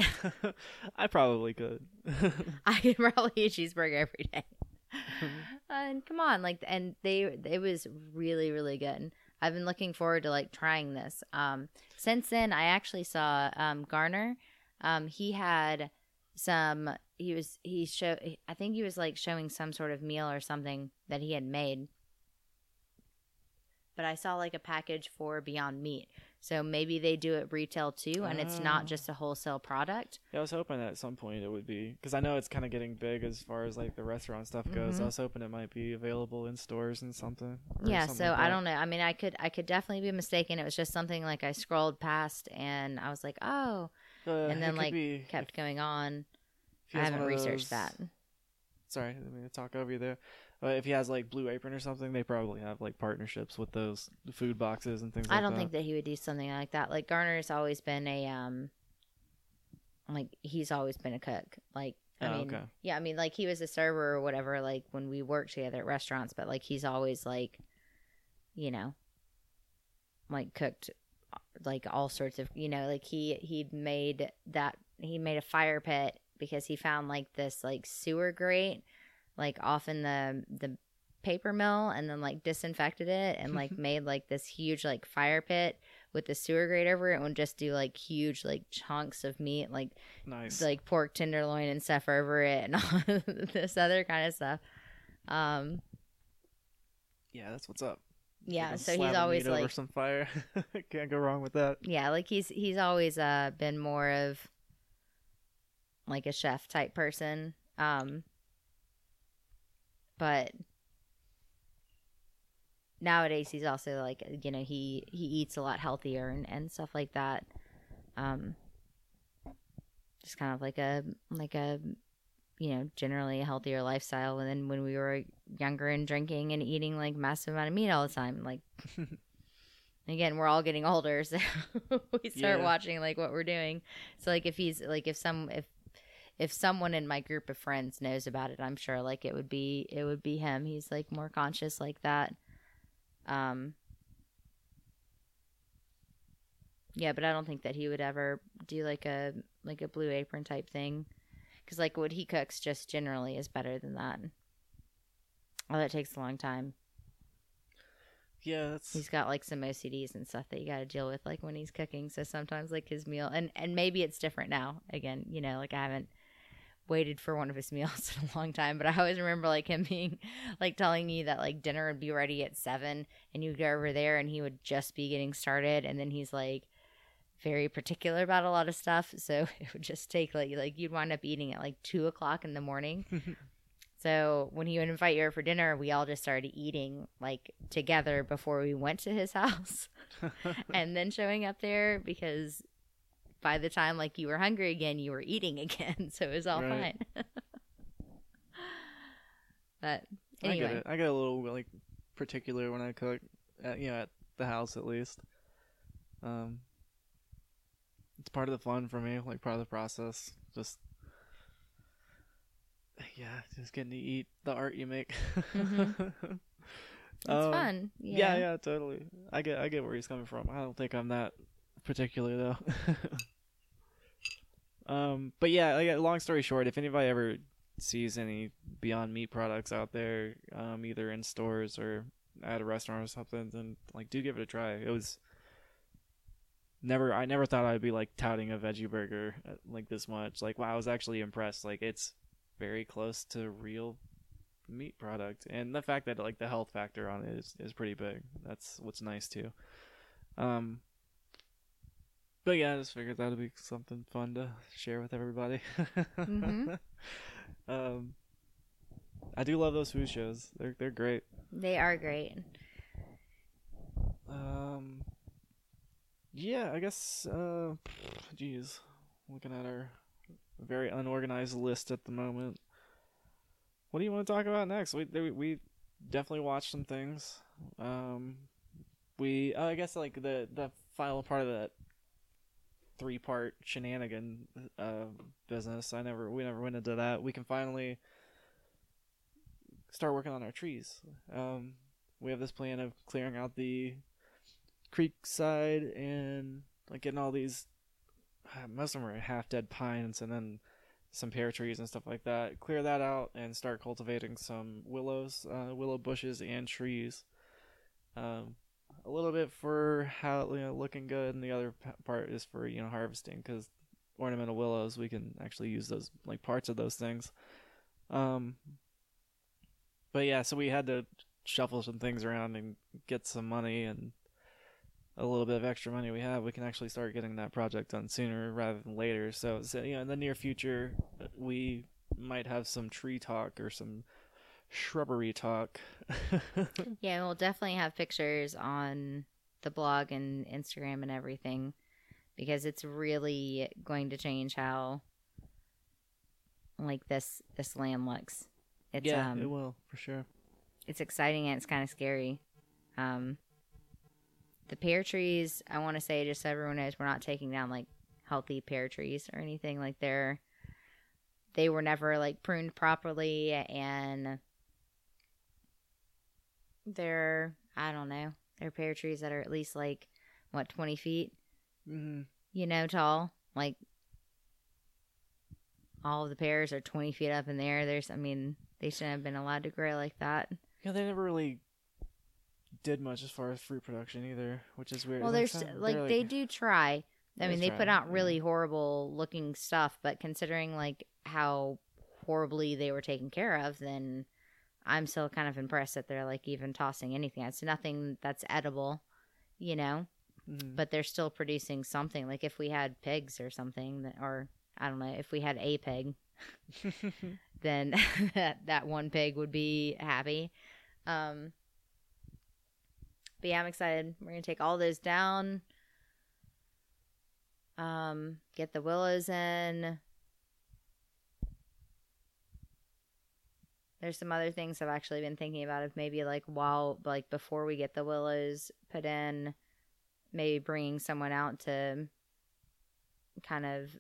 I probably could. I could probably eat cheeseburger every day. and come on, like, and they it was really really good. I've been looking forward to like trying this. Um, since then, I actually saw um, Garner. Um, he had some. He was he show. I think he was like showing some sort of meal or something that he had made. But I saw like a package for Beyond Meat. So maybe they do it retail too, and it's not just a wholesale product. Yeah, I was hoping that at some point it would be because I know it's kind of getting big as far as like the restaurant stuff goes. Mhm. I was hoping it might be available in stores and something. Yeah, something so like I don't know. I mean, I could I could definitely be mistaken. It was just something like I scrolled past and I was like, oh, Uh, and then like be kept going on. I haven't researched those- that. Sorry, I didn't mean to talk over you there. But if he has like Blue Apron or something, they probably have like partnerships with those food boxes and things. I like don't that. think that he would do something like that. Like Garner's always been a um like he's always been a cook. Like I Oh, mean, okay. yeah, I mean, like he was a server or whatever, like when we worked together at restaurants, but like he's always like, you know, like cooked like all sorts of, you know, like he he made that he made a fire pit because he found like this like sewer grate like off in the the paper mill and then like disinfected it and like made like this huge like fire pit with the sewer grate over it and would just do like huge like chunks of meat like Nice. like pork tenderloin and stuff over it and all this other kind of stuff. Um, yeah, that's what's up. yeah, so he's always meat over like, some fire. Can't go wrong with that. yeah, like he's he's always uh been more of like a chef type person. Um, but nowadays he's also like you know he he eats a lot healthier and and stuff like that. Um, just kind of like a like a you know generally a healthier lifestyle and then when we were younger and drinking and eating like massive amount of meat all the time like again we're all getting older so we start Yeah. watching like what we're doing so like if he's like if some if if someone in my group of friends knows about it i'm sure like it would be it would be him. He's like more conscious like that. Um yeah but i don't think that he would ever do like a like a blue apron type thing. Because like what he cooks just generally is better than that. Oh that takes a long time. Yeah, that's he's got like some OCDs and stuff that you got to deal with like when he's cooking. So sometimes like his meal and and maybe it's different now. Again, you know, like I haven't waited for one of his meals in a long time, but I always remember like him being like telling you that like dinner would be ready at 7 and you'd go over there and he would just be getting started and then he's like very particular about a lot of stuff. So it would just take like like you'd wind up eating at like two o'clock in the morning. So when he would invite you over for dinner, we all just started eating like together before we went to his house, and then showing up there because by the time like you were hungry again, you were eating again. So it was all Right. fine. but I get anyway, it. I get a little like particular when I cook, at, you know, at the house at least. Um, it's part of the fun for me, like part of the process. Just yeah, just getting to eat the art you make. Mhm. it's Um, fun. Yeah. yeah, totally. I get, I get where he's coming from. I don't think I'm that particular though. um, but yeah, like, long story short, if anybody ever sees any Beyond Meat products out there, um, either in stores or at a restaurant or something, then like do give it a try. It was never, I never thought I'd be like touting a veggie burger uh, like this much. Like, wow, I was actually impressed. Like, it's very close to real meat product and the fact that like the health factor on it is, is pretty big that's what's nice too um but yeah i just figured that would be something fun to share with everybody. Mhm. um i do love those food shows. They're they're great. They are great. um yeah i guess uh geez. Looking at our very unorganized list at the moment. What do you want to talk about next? We we, we definitely watched some things. Um we uh, i guess like the the final part of that three part shenanigan uh business. I never we never went into that. We can finally start working on our trees. Um we have this plan of clearing out the creek side and like getting all these most of them are half dead pines and then some pear trees and stuff like that. Clear that out and start cultivating some willows uh, willow bushes and trees. Um, a little bit for how you know looking good and the other part is for you know harvesting because ornamental willows we can actually use those like parts of those things um but yeah so we had to shuffle some things around and get some money and a little bit of extra money we have, we can actually start getting that project done sooner rather than later. So, so you know, in the near future, we might have some tree talk or some shrubbery talk. Yeah, we'll definitely have pictures on the blog and Instagram and everything because it's really going to change how like this this land looks. It's yeah, um it will for sure. it's exciting and it's kind of scary. Um the pear trees, I want to say just so everyone knows we're not taking down like healthy pear trees or anything. Like they're they were never like pruned properly and they're I don't know. They're pear trees that are at least like what, twenty feet, hmm you know, tall. Like all of the pears are twenty feet up in the air. There's I mean, they shouldn't have been allowed to grow like that. Yeah, they never really did much as far as fruit production either, which is weird. Well, Like, there's some- like, they're they do try. I mean, they try, put out yeah. really horrible looking stuff, but considering like how horribly they were taken care of, then I'm still kind of impressed that they're like even tossing anything. It's nothing that's edible, you know, Mhm. but they're still producing something. Like if we had pigs or something, that, or I don't know, if we had a pig, then that that one pig would be happy. Um, but yeah, I'm excited. We're gonna take all those down. Um, get the willows in. There's some other things I've actually been thinking about. Of maybe like while like before we get the willows put in, maybe bringing someone out to kind of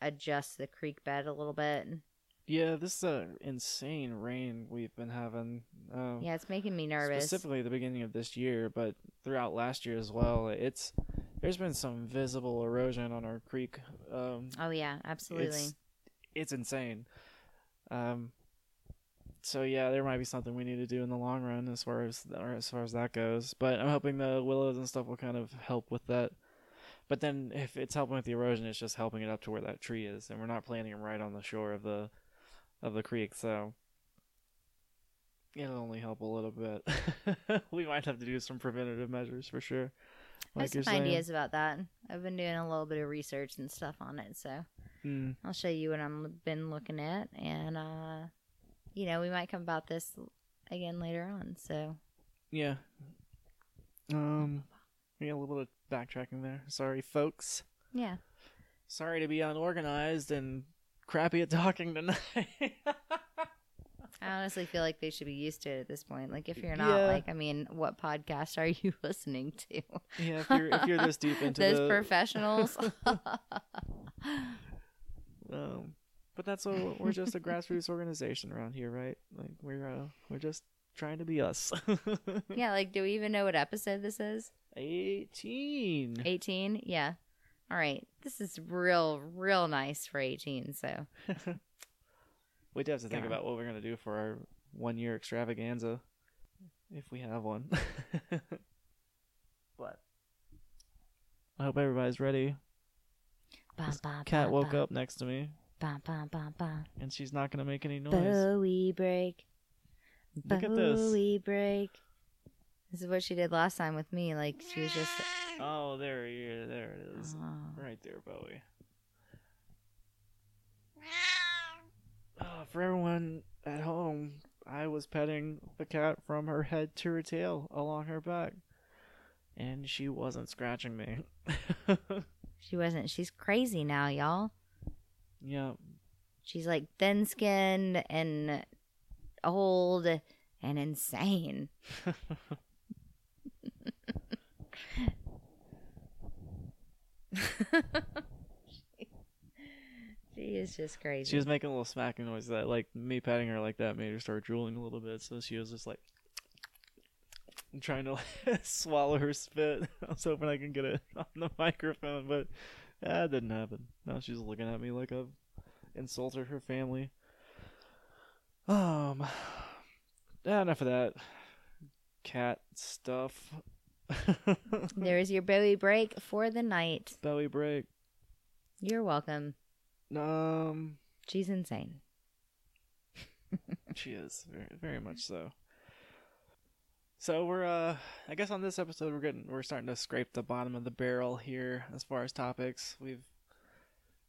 adjust the creek bed a little bit. yeah, this is uh, insane rain we've been having. Um, Yeah, it's making me nervous. Specifically the beginning of this year, but throughout last year as well. It's there's been some visible erosion on our creek. Um, Oh yeah, absolutely. It's it's insane. Um, so yeah, there might be something we need to do in the long run as far as or as far as that goes. But I'm hoping the willows and stuff will kind of help with that. But then if it's helping with the erosion, it's just helping it up to where that tree is, and we're not planting them right on the shore of the of the creek, so it'll only help a little bit. we might have to do some preventative measures for sure. I have some saying. ideas about that. I've been doing a little bit of research and stuff on it, so Mm. I'll show you what I've been looking at, and uh, you know, we might come about this again later on. So Yeah. Um. Yeah, a little bit of backtracking there. Sorry, folks. yeah, Sorry to be unorganized and crappy at talking tonight. I honestly feel like they should be used to it at this point. Like, if you're not, Yeah. like, I mean, what podcast are you listening to? yeah, if you're if you're this deep into Those the professionals. um, but that's what we're just a grassroots organization around here, right? Like we're uh, we're just trying to be us. yeah, like, do we even know what episode this is? Eighteen. 18? Yeah. All right. This is real, real nice for 18. So, We do have to think about what we're gonna do for our one year extravaganza, if we have one. but I hope everybody's ready. Bum, bum, Cat woke up next to me, Bum, bum, bum, bum. and she's not gonna make any noise. Bowie break. Look at this. Bowie break. This is what she did last time with me. Like she was just. Oh, there he is. There it is. Oh. Right there, Bowie. Oh, for everyone at home, I was petting the cat from her head to her tail along her back, and she wasn't scratching me. She wasn't. She's crazy now, y'all. Yeah, She's like thin skinned and old and insane. she is just crazy. she was making a little smacking noise that, like, me patting her like that made her start drooling a little bit. So she was just like trying to like, swallow her spit. I was hoping I could get it on the microphone, but that didn't happen. Now she's looking at me like I've insulted her family. Um, yeah, enough of that cat stuff. There's your Bowie break for the night. Belly break. You're welcome. Um, She's insane. She is very, very much so. So we're, uh, I guess on this episode we're getting, we're starting to scrape the bottom of the barrel here as far as topics. We've,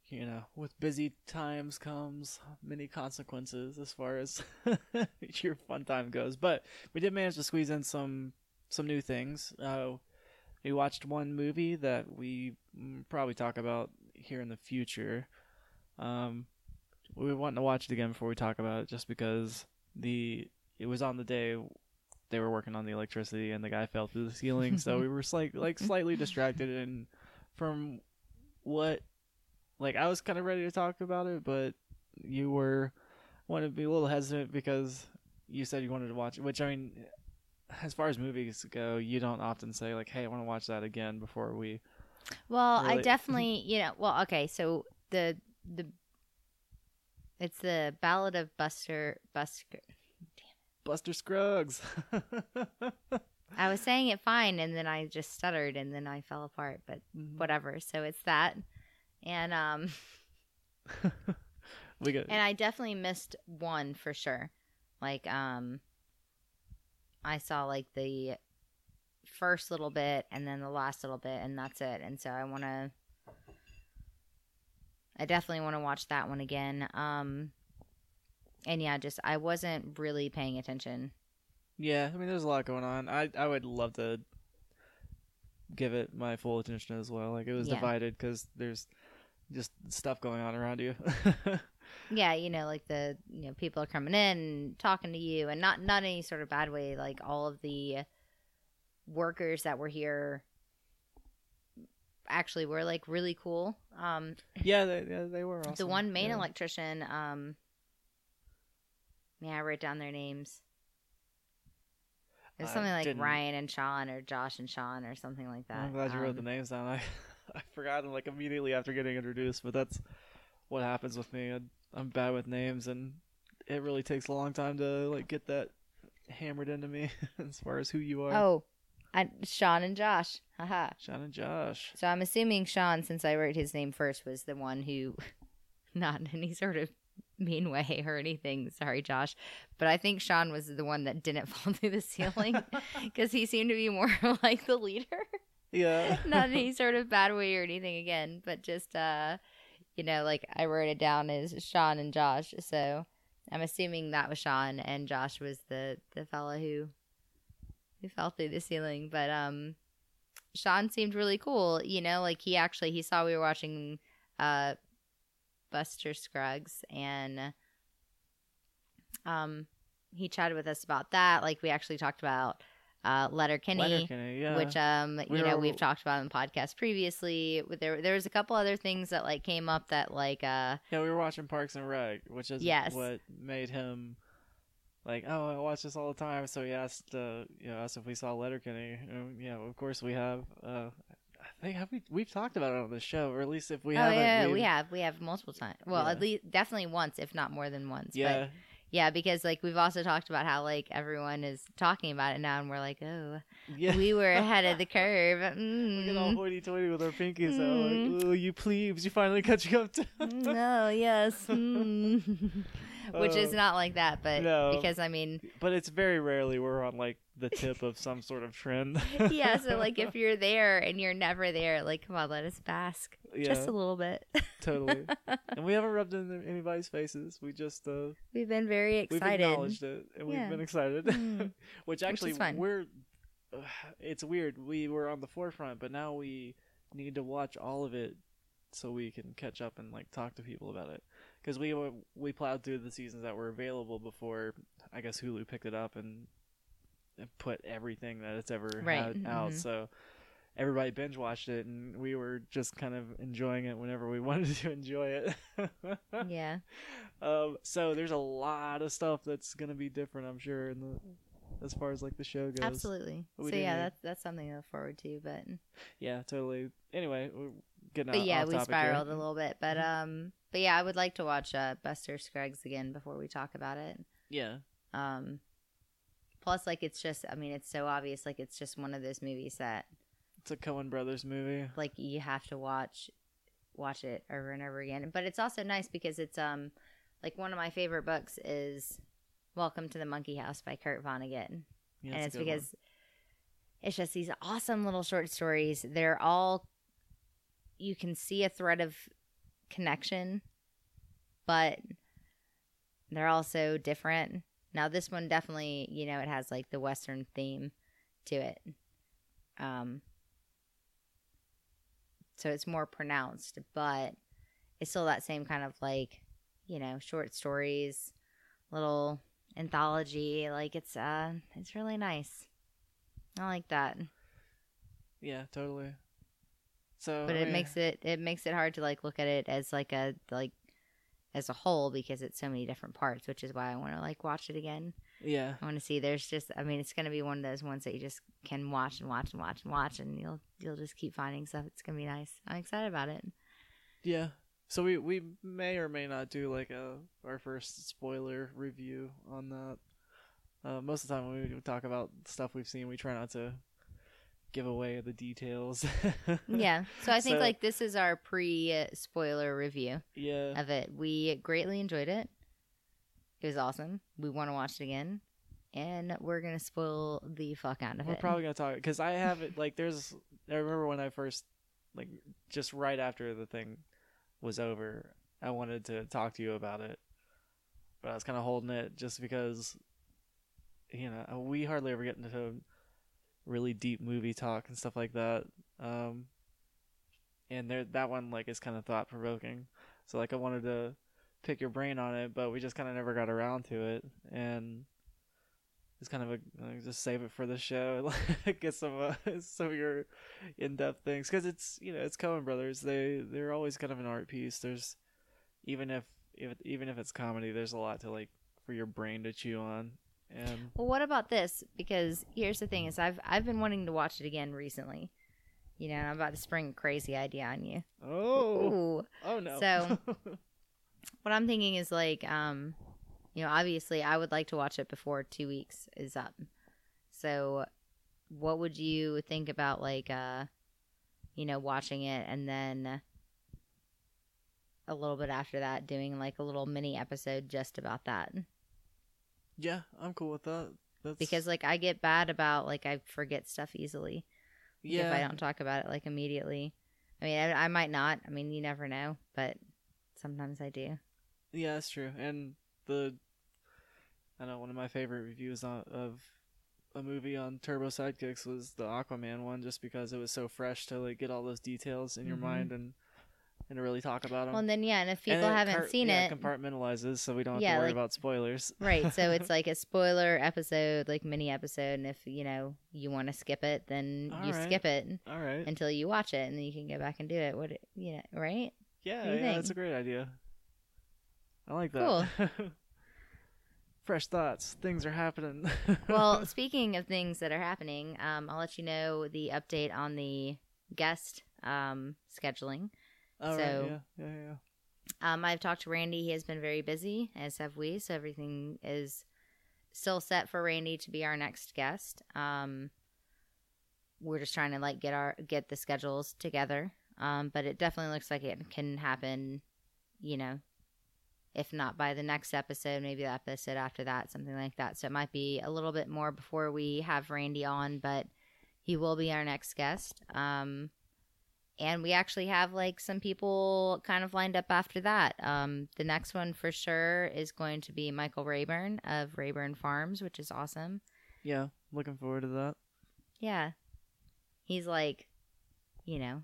you know, with busy times comes many consequences as far as your fun time goes. But we did manage to squeeze in some some new things. Uh, we watched one movie that we probably talk about here in the future. Um, we wanting to watch it again before we talk about it, just because the it was on the day they were working on the electricity and the guy fell through the ceiling, so we were slight, like slightly distracted. And from what like I was kind of ready to talk about it, but you were wanted to be a little hesitant because you said you wanted to watch it. Which I mean, as far as movies go, you don't often say like, "Hey, I want to watch that again" before we. Well, I definitely, you know, well, okay, so the the it's the Ballad of Buster Buster. Buster Scruggs. I was saying it fine, and then I just stuttered, and then I fell apart. But Mhm. whatever. So it's that, and um, we got and I definitely missed one for sure. Like um, I saw like the first little bit, and then the last little bit, and that's it. And so I want to. I definitely want to watch that one again. Um, and yeah, just I wasn't really paying attention. Yeah, I mean, there's a lot going on. I I would love to give it my full attention as well. Like it was Yeah. divided because there's just stuff going on around you. Yeah, you know, like the you know people are coming in and talking to you, and not not any sort of bad way. Like all of the workers that were here actually were like really cool. Um, yeah, they, yeah, they were awesome. the one main yeah. electrician, um, yeah, I wrote down their names. It was I something like didn't- Ryan and Sean, or Josh and Sean, or something like that. I'm glad you wrote the Um, names down. I I forgot them like immediately after getting introduced, but that's what happens with me. I, I'm bad with names, and it really takes a long time to like get that hammered into me as far as who you are. Oh, I, Sean and Josh. Haha. Sean and Josh. So I'm assuming Sean, since I wrote his name first, was the one who, not in any sort of mean way or anything. Sorry, Josh, but I think Sean was the one that didn't fall through the ceiling because he seemed to be more like the leader, Yeah. not in any sort of bad way or anything. Again, but just uh, you know, like I wrote it down as Sean and Josh. So I'm assuming that was Sean and Josh was the the fella who who fell through the ceiling. But um, Sean seemed really cool. You know, like he actually he saw we were watching uh Buster Scruggs and um he chatted with us about that. Like we actually talked about uh Letterkenny. Letterkenny, yeah. Which um We you know were- we've talked about in the podcast previously. There there was a couple other things that like came up that like uh Yeah, we were watching Parks and Rec, which is Yes. what made him like, oh, I watch this all the time. So he asked, uh, you know, us if we saw Letterkenny. Um, yeah, of course we have. Uh, I think have we we've talked about it on the show, or at least if we oh haven't, yeah we have we have multiple times. Well, Yeah. at least definitely once, if not more than once. But Yeah, Yeah, because like we've also talked about how like everyone is talking about it now, and we're like, oh, yeah. we were ahead of the curve. We get all Mm. hoity-toity with our pinkies out, Mm. like, "Oh, you plebes, you finally catching up to." no, yes, mm. Which is Uh, not like that, but no. because I mean, but it's very rarely we're on like the tip of some sort of trend. yeah. So like, if you're there and you're never there, like, come on, let us bask yeah, just a little bit. totally. and we haven't rubbed in anybody's faces. We just uh, We've been very excited. we've acknowledged it and Yeah. we've been excited. Mm. Which actually fine. we're. Uh, it's weird. We were on the forefront, but now we need to watch all of it so we can catch up and like talk to people about it. Because we were- we plowed through the seasons that were available before I guess Hulu picked it up and, and put everything that it's ever Right, had out. mhm. So everybody binge watched it, and we were just kind of enjoying it whenever we wanted to enjoy it. yeah, Um, so there's a lot of stuff that's gonna be different, I'm sure, in the as far as like the show goes. absolutely. So yeah, that's that's something to look forward to. But Yeah, totally. Anyway, we're getting but out- yeah, off we topic here. spiraled a little bit. But um, but yeah, I would like to watch uh, Buster Scruggs again before we talk about it. Yeah, Um, plus, like it's just, I mean, it's so obvious. Like it's just one of those movies that it's a Coen Brothers movie. like you have to watch, watch it over and over again. But it's also nice because it's um, like one of my favorite books is Welcome to the Monkey House by Kurt Vonnegut. Yeah, and a it's good one. because it's just these awesome little short stories. They're all you can see a thread of connection, but they're also different. Now this one definitely, you know, it has like the western theme to it. Um so it's more pronounced, but it's still that same kind of like, you know, short stories, little anthology. Like it's uh it's really nice. I like that. yeah, totally. So, but it mean, makes it it makes it hard to like look at it as like a like as a whole because it's so many different parts, which is why I want to like watch it again. yeah, I want to see. There's just, I mean, it's gonna be one of those ones that you just can watch and watch and watch and watch, and you'll you'll just keep finding stuff. It's gonna be nice. I'm excited about it. yeah. So we we may or may not do like a our first spoiler review on that. Uh, most of the time when we talk about stuff we've seen, we try not to give away the details. Yeah. So I think So- like this is our pre spoiler review yeah, of it. We greatly enjoyed it. It was awesome. We want to watch it again, and we're gonna spoil the fuck out of it. we're probably gonna talk because I have it like there's. I remember when I first like just right after the thing was over, I wanted to talk to you about it, but I was kind of holding it just because you know we hardly ever get into really deep movie talk and stuff like that. Um, and there that one like is kind of thought provoking, so like I wanted to pick your brain on it, but we just kind of never got around to it, and it's kind of a like, just save it for the show, get some uh, some of your in depth things because it's you know it's Coen Brothers. They they're always kind of an art piece. There's even if if even if it's comedy, there's a lot to like for your brain to chew on, and Well, what about this? Because here's the thing: is I've I've been wanting to watch it again recently. You know, I'm about to spring a crazy idea on you. oh Ooh. oh no So- What I'm thinking is like, um, you know, obviously I would like to watch it before two weeks is up. So, what would you think about like, uh, you know, watching it and then a little bit after that doing like a little mini episode just about that? Yeah, I'm cool with that. That's Because like I get bad about like I forget stuff easily. yeah if I don't talk about it like immediately. I mean, I, I might not. I mean, you never know, but sometimes I do. Yeah, that's true. And the I know one of my favorite reviews on, of a movie on Turbo Sidekicks was the Aquaman one, just because it was so fresh to like get all those details in your Mhm. mind and and to really talk about them. Well, and then yeah, and if people And haven't car- seen yeah, it, compartmentalizes, so we don't have Yeah, to worry like- about spoilers. right? So it's like a spoiler episode, like mini episode, and if you know you want to skip it, then you Alright. skip it All right. until you watch it, and then you can go back and do it. What you know, right? yeah, yeah, that's a great idea. I like that. Cool. Fresh thoughts. Things are happening. Well, speaking of things that are happening, um, I'll let you know the update on the guest um, scheduling. All right, so- yeah, yeah, yeah. Um, I've talked to Randy. He has been very busy, as have we. So everything is still set for Randy to be our next guest. Um, we're just trying to like get our get the schedules together. Um, but it definitely looks like it can happen. You know, if not by the next episode, maybe the episode after that, something like that. So it might be a little bit more before we have Randy on, but he will be our next guest. Um, and we actually have like some people kind of lined up after that. Um, the next one for sure is going to be Michael Rayburn of Rayburn Farms, which is awesome. Yeah, looking forward to that. Yeah, he's like, you know,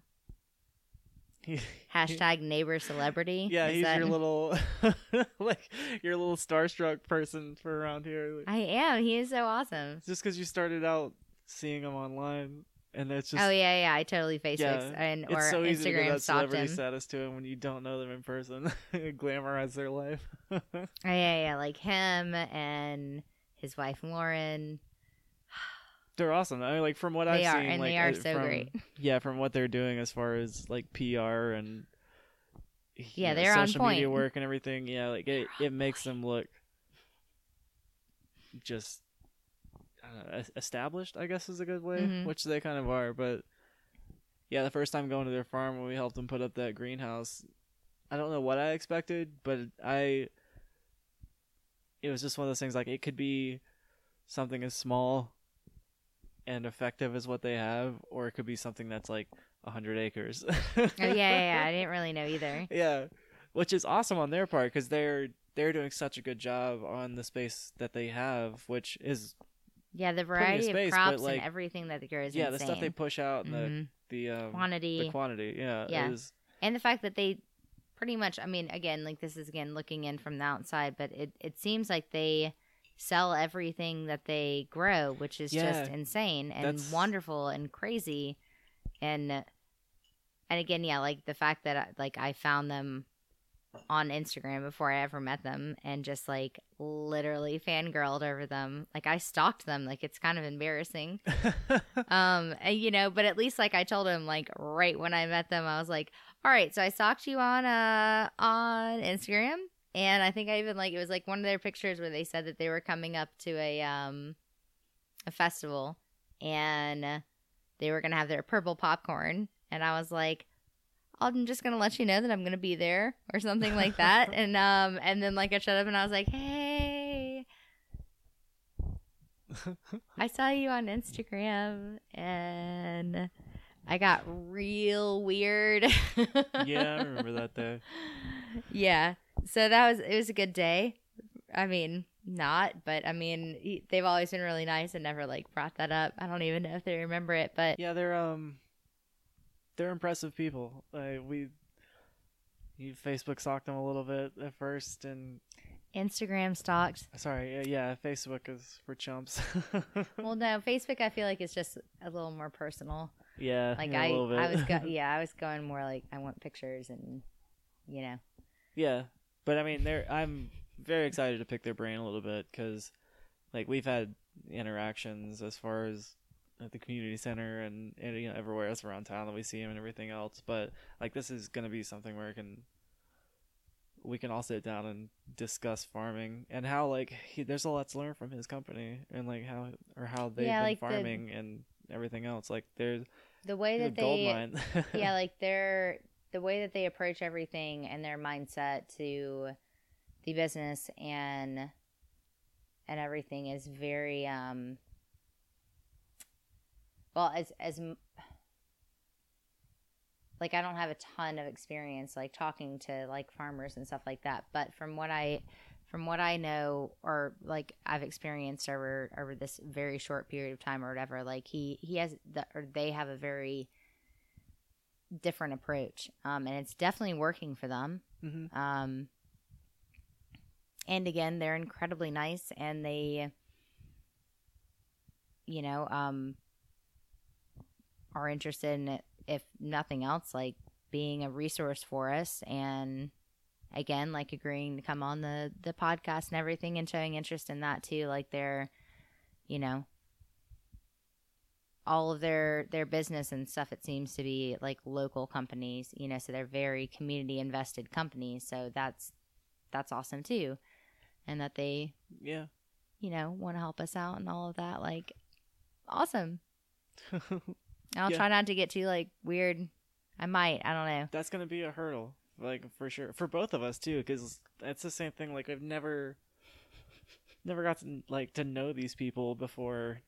hashtag neighbor celebrity. Yeah, Is he's that- your little like your little starstruck person for around here. I am. He is so awesome. just because you started out seeing him online, and it's oh, just oh yeah, yeah. I totally Facebook Yeah, and or it's so easy to that celebrity him. status to him when you don't know them in person. Glamorize their life. Oh, yeah, yeah, like him and his wife Lauren. they're awesome. I mean, like from what They I've are, seen, and like, they are so from- great. Yeah, from what they're doing as far as like PR and Yeah, know, they're on social media work and everything. Yeah, like it, it makes them look just I don't know, es- established. I guess is a good way, Mhm. which they kind of are. But yeah, the first time going to their farm when we helped them put up that greenhouse, I don't know what I expected, but I it was just one of those things like it could be something as small and effective as what they have, or it could be something that's like a hundred acres. Oh yeah, yeah, yeah. I didn't really know either. yeah, which is awesome on their part because they're they're doing such a good job on the space that they have, which is Yeah, the variety space, of crops like- and everything that grows. yeah insane. the stuff they push out and Mhm. the the um, quantity the quantity. Yeah, Yeah. is and the fact that they pretty much. I mean, again, like this is again looking in from the outside, but it it seems like they sell everything that they grow, which is just insane and that's- wonderful and crazy, and. and again, yeah, like the fact that I, like I found them on Instagram before I ever met them and just like literally fangirled over them. Like I stalked them. Like it's kind of embarrassing. um, and, you know, but at least like I told him like right when I met them, I was like, all right, so I stalked you on uh on Instagram. And I think I even like it was like one of their pictures where they said that they were coming up to a um a festival and they were gonna have their purple popcorn and I was like, I'm just gonna let you know that I'm gonna be there or something like that. and um and then like I shut up and I was like, Hey I saw you on Instagram and I got real weird. yeah, I remember that day. Yeah. So that was it was a good day. I mean, not, but I mean, he- they've always been really nice and never like brought that up. I don't even know if they remember it, but Yeah, they're um, they're impressive people. Like we, you Facebook stalked them a little bit at first, and Instagram stalked. sorry, yeah, yeah Facebook is for chumps. Well, no, Facebook I feel like it's just a little more personal. yeah, Like I, a little bit. I was, go- yeah, I was going more like I want pictures and, you know, Yeah, but I mean, they're I'm very excited to pick their brain a little bit because, like, we've had interactions as far as at the community center and, and you know everywhere else around town that we see him and everything else. But like, this is gonna be something where we can we can all sit down and discuss farming and how like he, there's a lot to learn from his company and like how or how they've Yeah, been like the- farming and everything else. Like, there's the way that gold they, mine. yeah, like their the way that they approach everything and their mindset to the business and and everything is very um well as as like I don't have a ton of experience like talking to like farmers and stuff like that, but from what I from what I know or like I've experienced over over this very short period of time or whatever, like he he has the or they have a very different approach, um, and it's definitely working for them. hmm Um, and again, they're incredibly nice, and they, you know, um, are interested in it, if nothing else, like being a resource for us, and again, like agreeing to come on the the podcast and everything, and showing interest in that too. Like they're, you know, all of their their business and stuff it seems to be like local companies you know so they're very community invested companies so that's that's awesome too and that they Yeah. you know want to help us out and all of that like awesome i'll Yeah. try not to get too like weird. I might i don't know. That's gonna be a hurdle like for sure for both of us too because it's the same thing like i've never never got to like to know these people before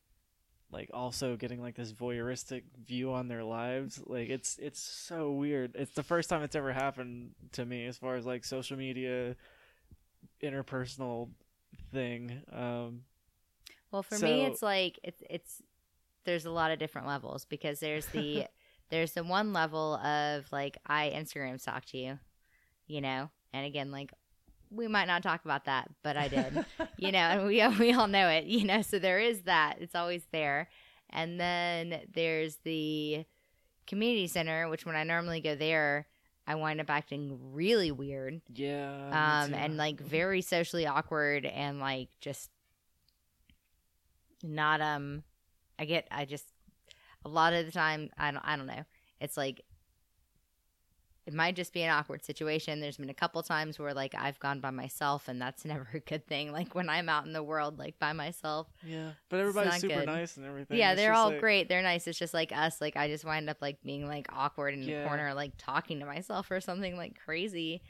like also getting like this voyeuristic view on their lives like it's it's so weird. It's the first time it's ever happened to me as far as like social media interpersonal thing um Well, for me, it's like it's it's there's a lot of different levels because there's the there's the one level of like I Instagram stalked you, you know, and again like we might not talk about that, but I did, you know, and we we all know it, you know, so there is that. It's always there, and then there's the community center, which when I normally go there. I wind up acting really weird. Yeah um, and like very socially awkward and like just not um I get I just a lot of the time I don't I don't know. It's like it might just be an awkward situation. There's been a couple times where like I've gone by myself and that's never a good thing. Like when I'm out in the world like by myself. yeah but everybody's super good. nice and everything yeah, It's they're all like- great. They're nice. It's just like us. Like I just wind up like being like awkward in Yeah. the corner, like talking to myself or something like crazy.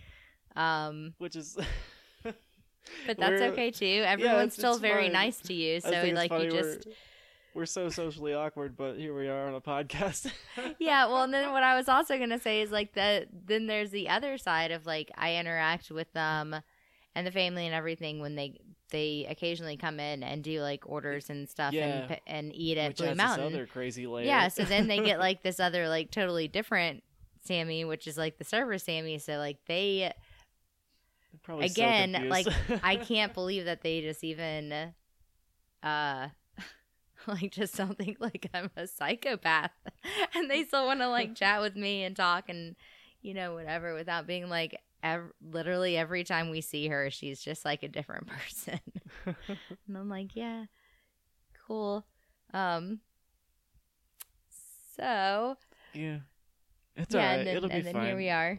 Um which is But that's We're- okay too. Everyone's it's- still it's very fine. nice to you. So like funny you just we're, we're so socially awkward, but here we are on a podcast. Yeah, well and then what I was also gonna say is like that then there's the other side of like I interact with them and the family and everything when they they occasionally come in and do like orders and stuff Yeah. and and eat at which Blue Mountain. other crazy layer. Yeah, so then they get like this other like totally different Sammy, which is like the server Sammy. So like they Probably again, confused. like, I can't believe that they just even uh like just don't think like I'm a psychopath, and they still want to like chat with me and talk and you know whatever without being like ev- literally every time we see her, she's just like a different person, and I'm like, yeah, cool. Um, so yeah. It's yeah, alright. and then, It'll be and then fine. here we are.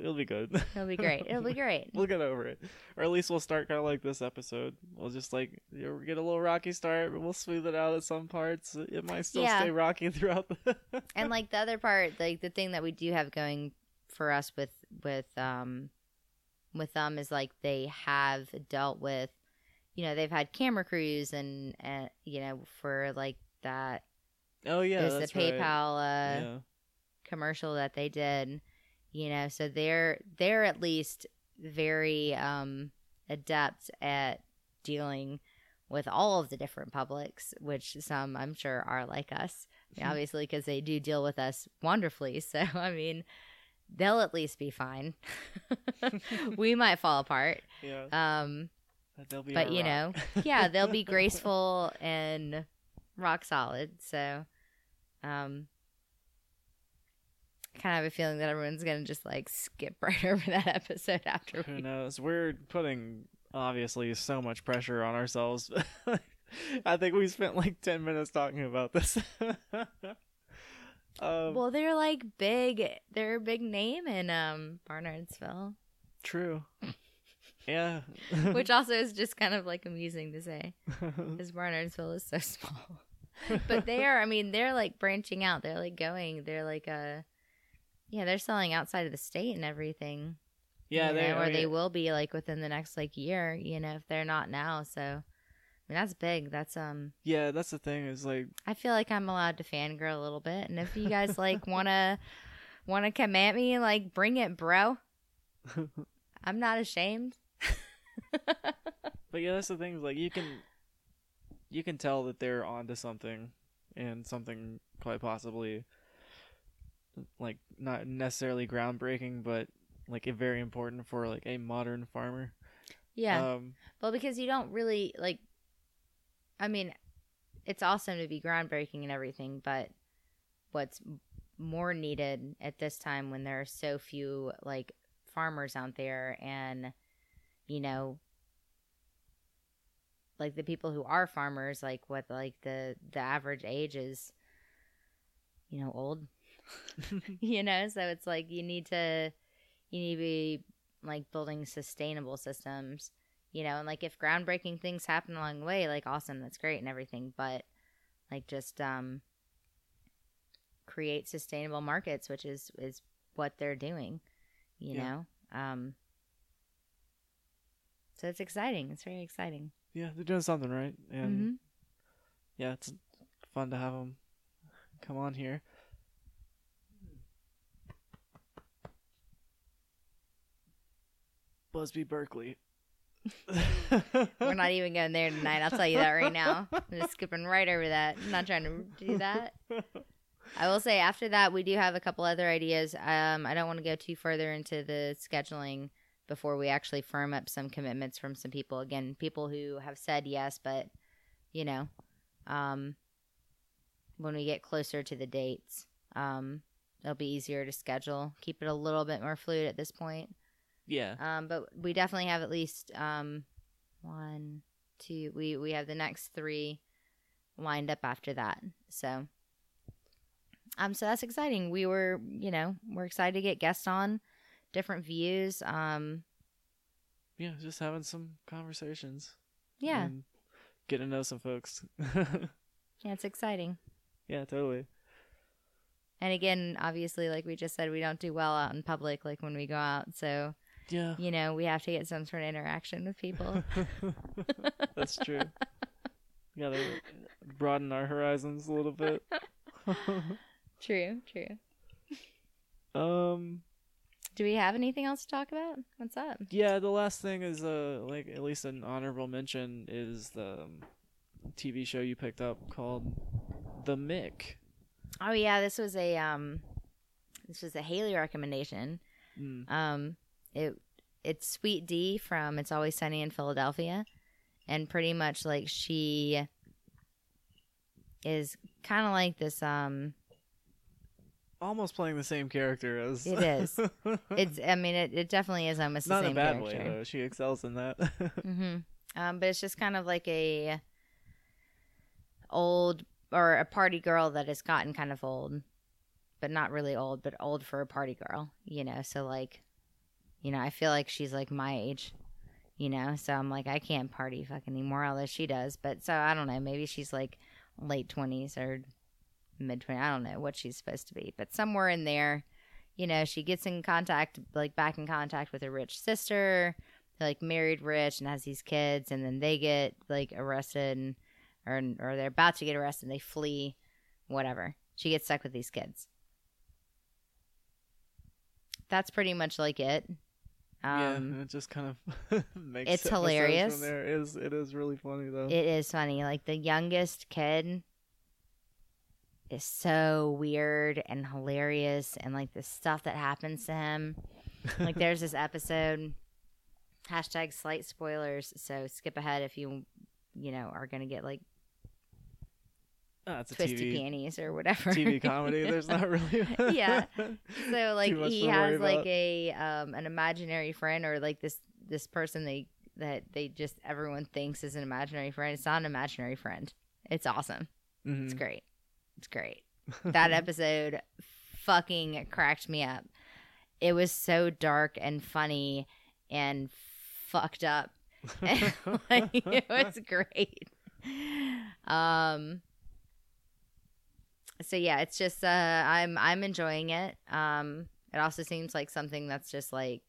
It'll be good. It'll be great. It'll be great. we'll get over it, or at least we'll start kind of like this episode. We'll just like you know, get a little rocky start, but we'll smooth it out at some parts. It might still Yeah. stay rocky throughout the. and like the other part like the thing that we do have going for us with with um with them is like they have dealt with you know they've had camera crews and and you know for like that oh yeah, that's the right. PayPal uh yeah. Commercial that they did you know so they're they're at least very um adept at dealing with all of the different publics which some i'm sure are like us I mean, obviously because they do deal with us wonderfully so i mean they'll at least be fine we might fall apart yeah. um But they'll be. but you know yeah they'll be graceful and rock solid so um kind of have a feeling that everyone's gonna just like skip right over that episode after Who we knows? We're putting obviously so much pressure on ourselves. I think we spent like ten minutes talking about this. um, well they're like big they're a big name in um barnardsville true. Yeah. which also is just kind of like amusing to say because barnardsville is so small but they are i mean they're like branching out they're like going they're like uh yeah they're selling outside of the state and everything yeah, they know, or they will be like within the next like year you know if they're not now so i mean that's big that's um Yeah, that's the thing. Is like i feel like i'm allowed to fangirl a little bit and if you guys like want to want to come at me like bring it bro i'm not ashamed But yeah, that's the thing. Is like you can, you can tell that they're onto something, and something quite possibly, like not necessarily groundbreaking, but like very important for like a modern farmer. yeah Um. Well, because you don't really like. I mean, it's awesome to be groundbreaking and everything, but what's more needed at this time when there are so few like farmers out there, and you know, like the people who are farmers, like what like the the average age is, you know, old. you know, so it's like you need to you need to be like building sustainable systems you know and like if groundbreaking things happen along the way like awesome that's great and everything but like just um create sustainable markets which is is what they're doing you Yeah. know um so it's exciting it's very exciting Yeah, they're doing something right, and hmm yeah, it's fun to have them come on here. Busby Berkeley. we're not even going there tonight i'll tell you that right now i'm just skipping right over that i'm not trying to do that I will say after that we do have a couple other ideas. Um, I don't want to go too further into the scheduling before we actually firm up some commitments from some people. Again, people who have said yes, but you know, um, when we get closer to the dates, um, it'll be easier to schedule. Keep it a little bit more fluid at this point. Yeah. Um, but we definitely have at least um, one, two. We we have the next three lined up after that. So, um, so that's exciting. We were, you know, we're excited to get guests on, different views. Um, Yeah, just having some conversations. yeah, and Getting to know some folks. yeah, it's exciting. yeah, totally. And again, obviously, like we just said, we don't do well out in public, like when we go out. So, Yeah. you know, we have to get some sort of interaction with people. That's true. We gotta broaden our horizons a little bit. true, true. um Do we have anything else to talk about? What's up? yeah, the last thing is uh like at least an honorable mention is the um, TV show you picked up called The Mick. Oh yeah, this was a um, this was a Haley recommendation. Mm. Um, it it's Sweet Dee from It's Always Sunny in Philadelphia, and pretty much like she is kind of like this. Um, Almost playing the same character as It is. it's. I mean, it, it definitely is almost not the in same a bad character. way though. She excels in that. hmm Um, but it's just kind of like a old or a party girl that has gotten kind of old, but not really old, but old for a party girl, you know. So like, you know, I feel like she's like my age, you know. So I'm like, I can't party fucking anymore, although she does. But so I don't know. Maybe she's like late twenties or mid twenties. I don't know what she's supposed to be, but somewhere in there. You know, she gets in contact, like back in contact with her rich sister like married rich and has these kids and then they get like arrested and, or or they're about to get arrested and they flee whatever she gets stuck with these kids that's pretty much like it um yeah, it just kind of makes it's hilarious. There. It is it is really funny though. it is funny like the youngest kid is so weird and hilarious and like the stuff that happens to him like there's this episode hashtag slight spoilers so skip ahead if you you know are gonna get like It's a twisty TV panties or whatever TV comedy. There's not really Yeah. so like he has like about. a um an imaginary friend or like this this person they that they just everyone thinks is an imaginary friend it's not an imaginary friend it's awesome Mhm. it's great it's great that episode fucking cracked me up it was so dark and funny and fucked up like, it was great. Um so yeah, it's just uh I'm I'm enjoying it. Um it also seems like something that's just like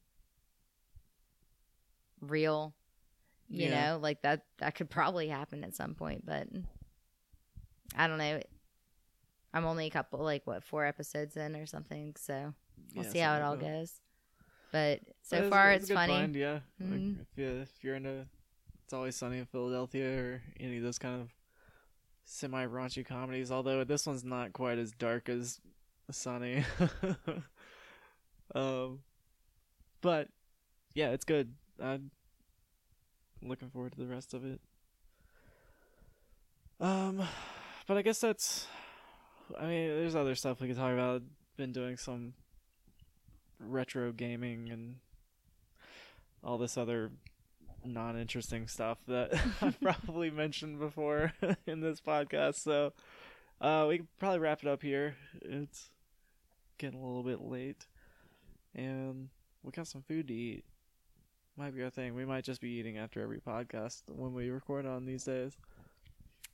real. You Yeah. know, like that that could probably happen at some point, but I don't know. I'm only a couple like what, four episodes in or something, so we'll Yeah, see how it all like goes. But so But it's- far it's good funny. find, yeah. Like, Mhm. if, you, if you're into It's Always Sunny in Philadelphia or any of those kind of semi raunchy comedies, although this one's not quite as dark as Sunny. um, but yeah, it's good. I'm looking forward to the rest of it. Um, but I guess that's. I mean, there's other stuff we could talk about. Been doing some retro gaming and all this other non-interesting stuff that I've probably mentioned before in this podcast. So uh, we can probably wrap it up here. It's getting a little bit late, and we got some food to eat. Might be our thing. We might just be eating after every podcast when we record on these days.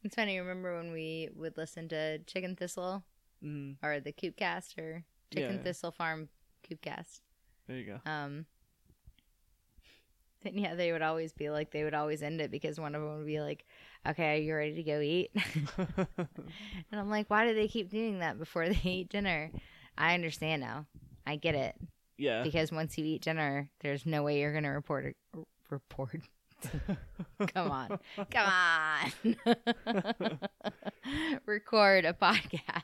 It's funny. Remember when we would listen to Chicken Thistle Mm, or the Coopcast or Chicken Yeah. Thistle Farm Coopcast? there you go. Um, then yeah, they would always be like they would always end it because one of them would be like, "Okay, are you ready to go eat?" and I'm like, "Why do they keep doing that before they eat dinner?" I understand now. I get it yeah. because once you eat dinner, there's no way you're gonna report it. Report. Come on. Come on. Record a podcast.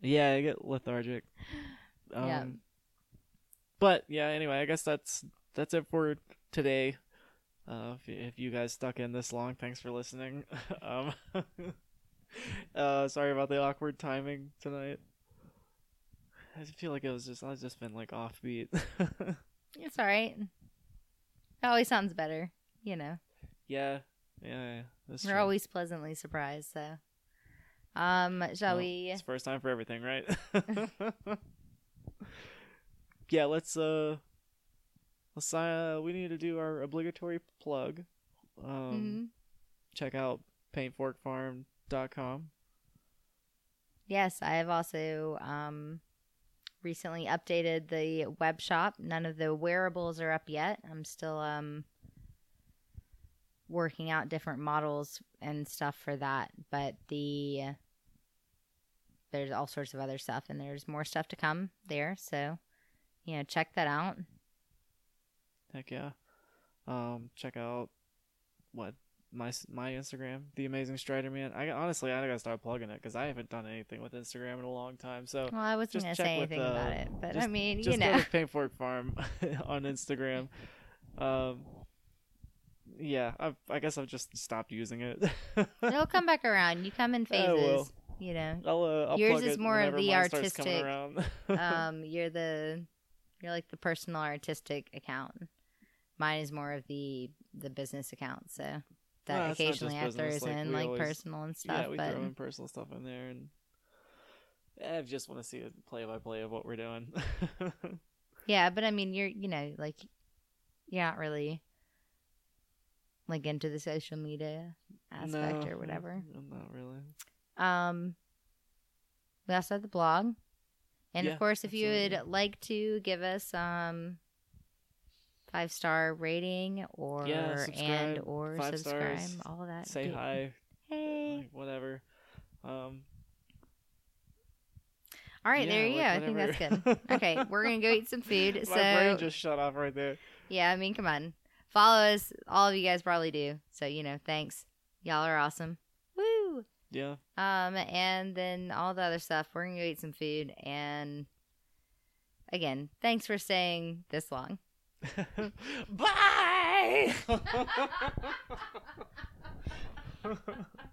Yeah, I get lethargic. Um, Yeah. But yeah, anyway, I guess that's that's it for today. Uh, if, if you guys stuck in this long, thanks for listening. um, uh, sorry about the awkward timing tonight. I feel like it was just I've just been like offbeat. It's all right. It always sounds better, you know. yeah, yeah, yeah, We're true. always pleasantly surprised, so. Um, shall Well, we? It's first time for everything, right? yeah, let's uh let's uh we need to do our obligatory plug. Um Mhm. check out paintforkfarm.com. Yes, I have also um recently updated the web shop. None of the wearables are up yet. I'm still um working out different models and stuff for that, but the there's all sorts of other stuff and there's more stuff to come there, so you know, check that out. Heck yeah. Um check out what my my Instagram, the amazing Strider Man. I honestly I gotta start plugging it because I haven't done anything with Instagram in a long time. So Well, I wasn't Just check say with, anything uh, about it, but I just- mean, just you know. go to Paintfork Farm on Instagram. Um, yeah, I've, I guess I've just stopped using it. It'll come back around. You come in phases. you know. I'll, uh, I'll Yours plug is it more of the mine starts coming artistic, um, you're the you're like the personal artistic account. Mine is more of the the business account. So that Well, it's not just occasionally I business, throws like, in like always- personal and stuff. yeah, we but throw in personal stuff in there, and I just want to see a play by play of what we're doing. yeah, but I mean, you're you know like you're not really like into the social media aspect No, or whatever. I'm not really. Um, we also have the blog, and Yeah, of course, if you would like to give us um five star rating or Yeah, and or five subscribe, stars, all of that. Say hi, Hey. whatever. Um, All right, yeah, there you go. like, I think that's good. Okay, we're gonna go eat some food. My so brain just shut off right there. yeah, I mean, come on, follow us. All of you guys probably do. So you know, thanks. Y'all are awesome. Woo. Yeah. Um, and then all the other stuff. We're gonna go eat some food, and again, thanks for staying this long. Bye.